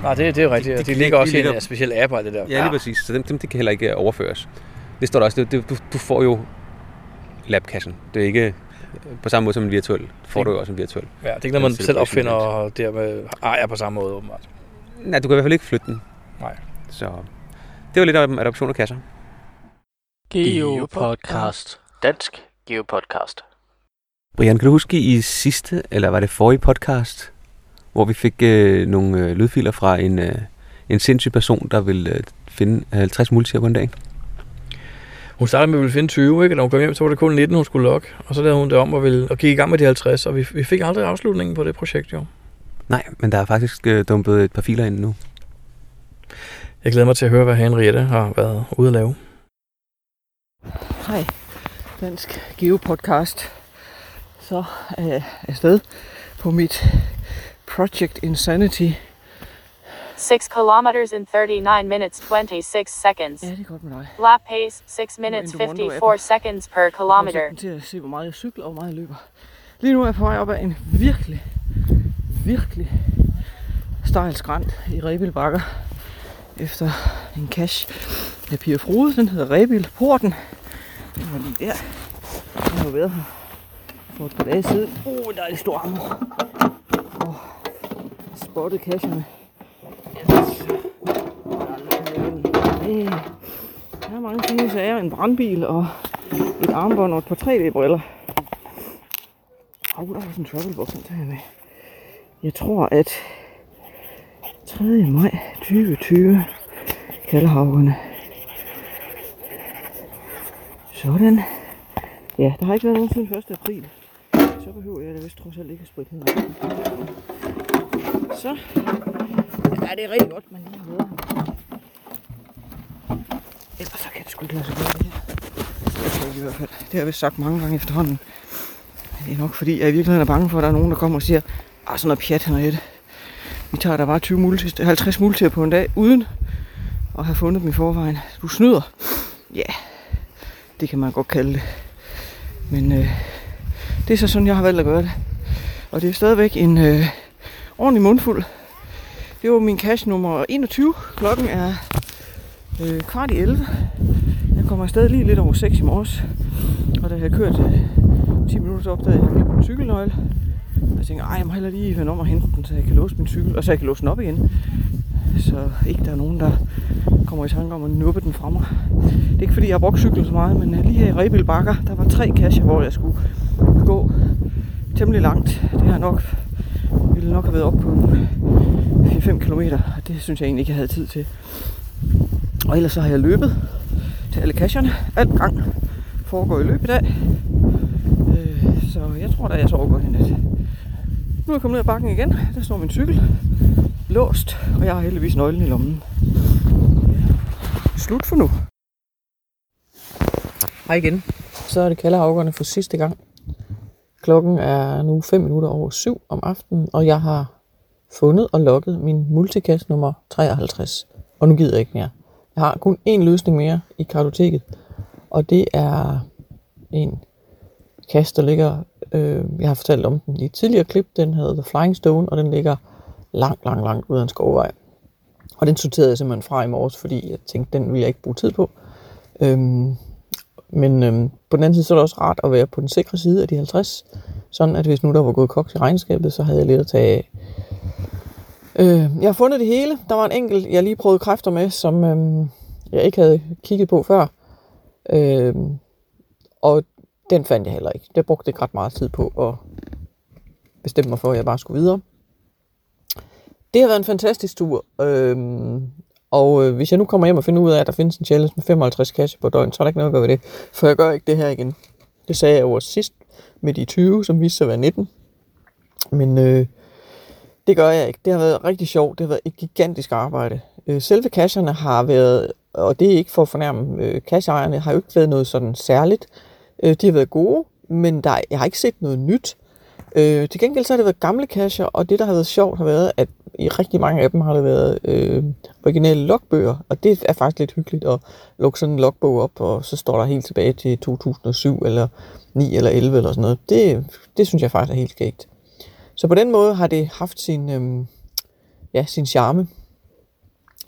Nej, det, det er jo rigtigt. De- De, de- de, ligger de også i ligger- en speciel app og det der. Ja, lige præcis. Så dem, dem de kan heller ikke øh, overføres. Det står der også. Det, det, du, du får jo labkassen. Det er ikke øh, på samme måde som en virtuel. Får du jo også en virtuel. Ja, det er ikke noget, man selv opfinder og dermed ejer på samme måde, åbenbart. Nej, du kan i hvert fald ikke flytte den. Nej. Så det var lidt om adoption af kasser. Geopodcast. Dansk Geopodcast. Brian, kan du huske i sidste, eller var det forrige podcast, hvor vi fik øh, nogle øh, lydfiler fra en, øh, en sindssyg person, der ville øh, finde 50 multier på en dag? Hun startede med at ville finde 20, ikke? Og da hun kom hjem, så var det kun 19, hun skulle lokke. Og så lavede hun det om og, ville, og gik i gang med de 50, og vi, vi fik aldrig afslutningen på det projekt, jo. Nej, men der er faktisk øh, dumpet et par filer ind nu. Jeg glæder mig til at høre, hvad Henriette har været ude at lave. Hej, Dansk Geopodcast. Så er jeg afsted på mit Project Insanity. 6 kilometers in 39 minutes 26 seconds. Ja, det er godt med dig. Lap pace 6 minutes Into Rondo 54 seconds per kilometer. Jeg til at se, hvor meget jeg cykler og hvor meget jeg løber. Lige nu er jeg på vej op ad en virkelig, virkelig stejl skrant i Rebild Bakker. Efter en cash af Pia Frode. Den hedder Rebild Porten. Den var lige der. Den har været her for et par dage siden. Oh, der er det store hammer. Og spottet kasserne. Yes. Der er mange fine sager. En brandbil og et armbånd og et par 3D-briller. Åh, der var sådan en travelbox, den tager jeg med. Jeg tror, at 3. maj 2020 Kaldehavene. Sådan. Ja, der har ikke været nogen siden 1. april. Så behøver jeg da vist trods alt ikke at spritte hende. Så. Ja, det er rigtig godt, man lige har været. Ellers så kan det sgu ikke lade sig gøre det her. Det kan jeg ikke i hvert fald. Det har jeg vist sagt mange gange efterhånden. Men det er nok fordi, jeg i virkeligheden er bange for, at der er nogen, der kommer og siger, ah, sådan noget pjat, Henriette. Vi tager der bare 20 multis, 50 multier på en dag, uden at have fundet dem i forvejen. Du snyder. Ja, det kan man godt kalde det. Men øh, det er så sådan, jeg har valgt at gøre det. Og det er stadigvæk en øh, ordentlig mundfuld. Det var min cash nummer 21. Klokken er øh, kvart i 11. Jeg kommer afsted lige lidt over 6 i morges. Og da jeg havde kørt øh, 10 minutter, så opdagede jeg, at jeg glemte min cykelnøgle. Og jeg tænkte, ej, jeg må hellere lige vende om og hente den, så jeg kan låse min cykel, og så jeg kan låse den op igen. Så ikke der er nogen, der kommer i tanke om at nuppe den fra mig. Det er ikke fordi, jeg har brugt cyklen så meget, men øh, lige her i Rebild Bakker, der var tre kasser, hvor jeg skulle gå temmelig langt. Det har nok, ville nok have været op på 5 km, og det synes jeg egentlig ikke, jeg havde tid til. Og ellers så har jeg løbet til alle kasserne. Alt gang foregår i løb i dag. Øh, så jeg tror da, jeg sover godt i nat. Nu er jeg kommet ned ad bakken igen. Der står min cykel. Låst. Og jeg har heldigvis nøglen i lommen. Slut for nu. Hej igen. Så er det kaldehavgerne for sidste gang. Klokken er nu 5 minutter over syv om aftenen, og jeg har fundet og logget min multikasse nummer 53. Og nu gider jeg ikke mere. Jeg har kun én løsning mere i kartoteket, og det er en kasse, der ligger, øh, jeg har fortalt om den i et tidligere klip, den hedder The Flying Stone, og den ligger langt, langt, langt ud af en skovvej. Og den sorterede jeg simpelthen fra i morges, fordi jeg tænkte, den ville jeg ikke bruge tid på. Øhm, men øhm, på den anden side, så er det også rart at være på den sikre side af de 50. Sådan at hvis nu der var gået koks i regnskabet, så havde jeg lidt at tage af. Øh, jeg har fundet det hele. Der var en enkelt, jeg lige prøvede kræfter med, som øhm, jeg ikke havde kigget på før. Øh, og den fandt jeg heller ikke. Det brugte ikke ret meget tid på at bestemme mig for, at jeg bare skulle videre. Det har været en fantastisk tur. Øh, og øh, hvis jeg nu kommer hjem og finder ud af, at der findes en challenge med 55 cash på døgn, så er der ikke noget at gøre ved det. For jeg gør ikke det her igen. Det sagde jeg jo også sidst med de 20, som viste sig at være 19. Men øh, det gør jeg ikke. Det har været rigtig sjovt. Det har været et gigantisk arbejde. Øh, selve kasserne har været, og det er ikke for at fornærme øh, kasseejerne, har jo ikke været noget sådan særligt. Øh, de har været gode, men der, jeg har ikke set noget nyt. Øh, til gengæld så har det været gamle kasser, og det der har været sjovt har været, at i rigtig mange af dem har det været øh, originale logbøger, og det er faktisk lidt hyggeligt at lukke sådan en logbog op, og så står der helt tilbage til 2007 eller 9 eller 11 eller sådan noget. Det, det synes jeg faktisk er helt skægt. Så på den måde har det haft sin, øh, ja, sin charme.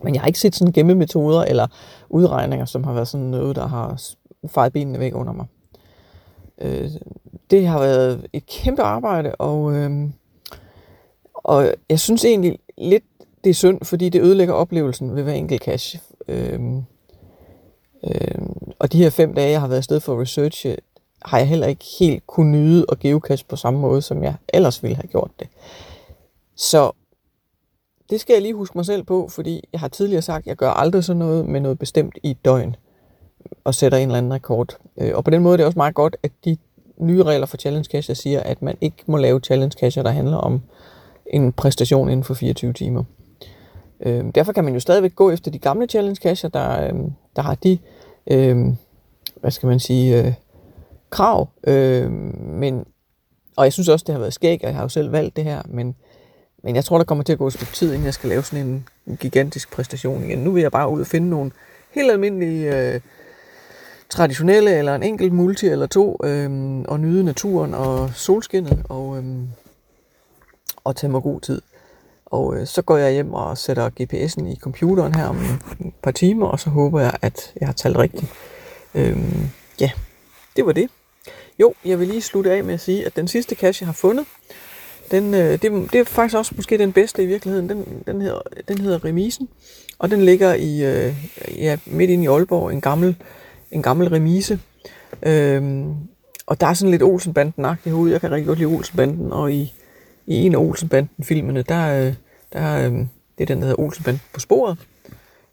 Men jeg har ikke set sådan gemmemetoder eller udregninger, som har været sådan noget, der har fejret benene væk under mig. Øh, det har været et kæmpe arbejde, og, øh, og jeg synes egentlig lidt, det er synd, fordi det ødelægger oplevelsen ved hver enkelt cache. Øhm, øhm, og de her fem dage, jeg har været afsted for research, har jeg heller ikke helt kunne nyde og geocache på samme måde, som jeg ellers ville have gjort det. Så det skal jeg lige huske mig selv på, fordi jeg har tidligere sagt, at jeg gør aldrig sådan noget med noget bestemt i et døgn og sætter en eller anden rekord. Øh, og på den måde er det også meget godt, at de nye regler for challenge cacher siger, at man ikke må lave challenge cacher, der handler om en præstation inden for 24 timer. Øh, derfor kan man jo stadigvæk gå efter de gamle challenge-kasser, der, øh, der har de, øh, hvad skal man sige, øh, krav. Øh, men, og jeg synes også, det har været skægt, og jeg har jo selv valgt det her, men, men jeg tror, der kommer til at gå et stykke tid, inden jeg skal lave sådan en, en gigantisk præstation igen. Nu vil jeg bare ud og finde nogle helt almindelige øh, traditionelle, eller en enkelt multi eller to, øhm, og nyde naturen og solskinnet, og, øhm, og tage mig god tid. Og øh, så går jeg hjem og sætter GPS'en i computeren her om et par timer, og så håber jeg, at jeg har talt rigtigt. Øhm, ja, det var det. Jo, jeg vil lige slutte af med at sige, at den sidste cache, jeg har fundet, den, øh, det, det er faktisk også måske den bedste i virkeligheden. Den, den, hedder, den hedder Remisen, og den ligger i, øh, ja, midt inde i Aalborg, en gammel en gammel remise. Øhm, og der er sådan lidt Olsenbanden-agtig hoved. Jeg kan rigtig godt lide Olsenbanden, og i, i en af Olsenbanden-filmene, der, øh, der øh, det er den, der hedder Olsenbanden på sporet.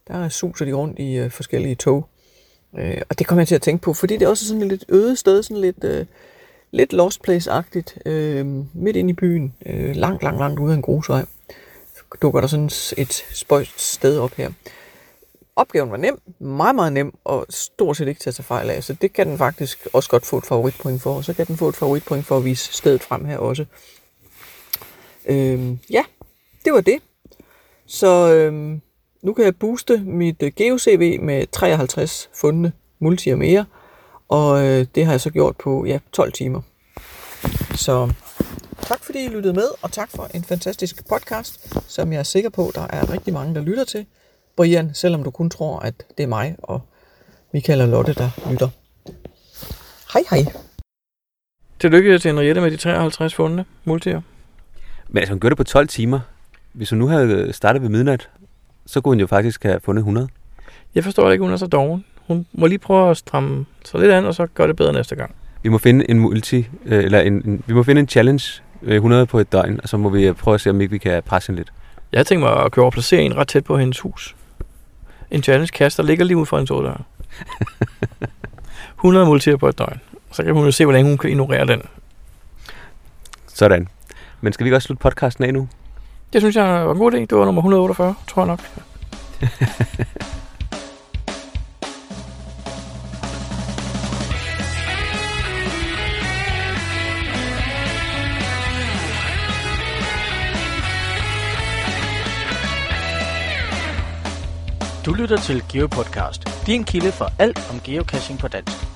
Der suser de rundt i øh, forskellige tog. Øh, og det kommer jeg til at tænke på, fordi det er også sådan et lidt øde sted, sådan lidt, øh, lidt Lost Place-agtigt, øh, midt inde i byen, øh, langt, langt, langt ude af en grusvej. Dukker der sådan et spøjst sted op her opgaven var nem, meget, meget nem, og stort set ikke til at tage fejl af. Så det kan den faktisk også godt få et favoritpoint for. Og så kan den få et favoritpoint for at vise stedet frem her også. Øhm, ja, det var det. Så øhm, nu kan jeg booste mit øh, GeoCV med 53 fundne multi og mere. Og øh, det har jeg så gjort på ja, 12 timer. Så tak fordi I lyttede med, og tak for en fantastisk podcast, som jeg er sikker på, der er rigtig mange, der lytter til. Brian, selvom du kun tror, at det er mig og Michael og Lotte, der lytter. Hej hej. Tillykke til Henriette med de 53 fundne multier. Men altså, hun gjorde det på 12 timer. Hvis hun nu havde startet ved midnat, så kunne hun jo faktisk have fundet 100. Jeg forstår ikke, hun er så doven. Hun må lige prøve at stramme sig lidt an, og så gøre det bedre næste gang. Vi må finde en multi, øh, eller en, en, vi må finde en challenge 100 på et døgn, og så må vi prøve at se, om ikke vi kan presse hende lidt. Jeg tænkt mig at køre og placere en ret tæt på hendes hus en challenge-kast, der ligger lige ud for en dør. [laughs] 100 multier på et døgn. Så kan hun jo se, hvordan hun kan ignorere den. Sådan. Men skal vi ikke også slutte podcasten af nu? Det synes jeg var en god idé. Det var nummer 148, tror jeg nok. Du lytter til GeoPodcast, din kilde for alt om geocaching på dansk.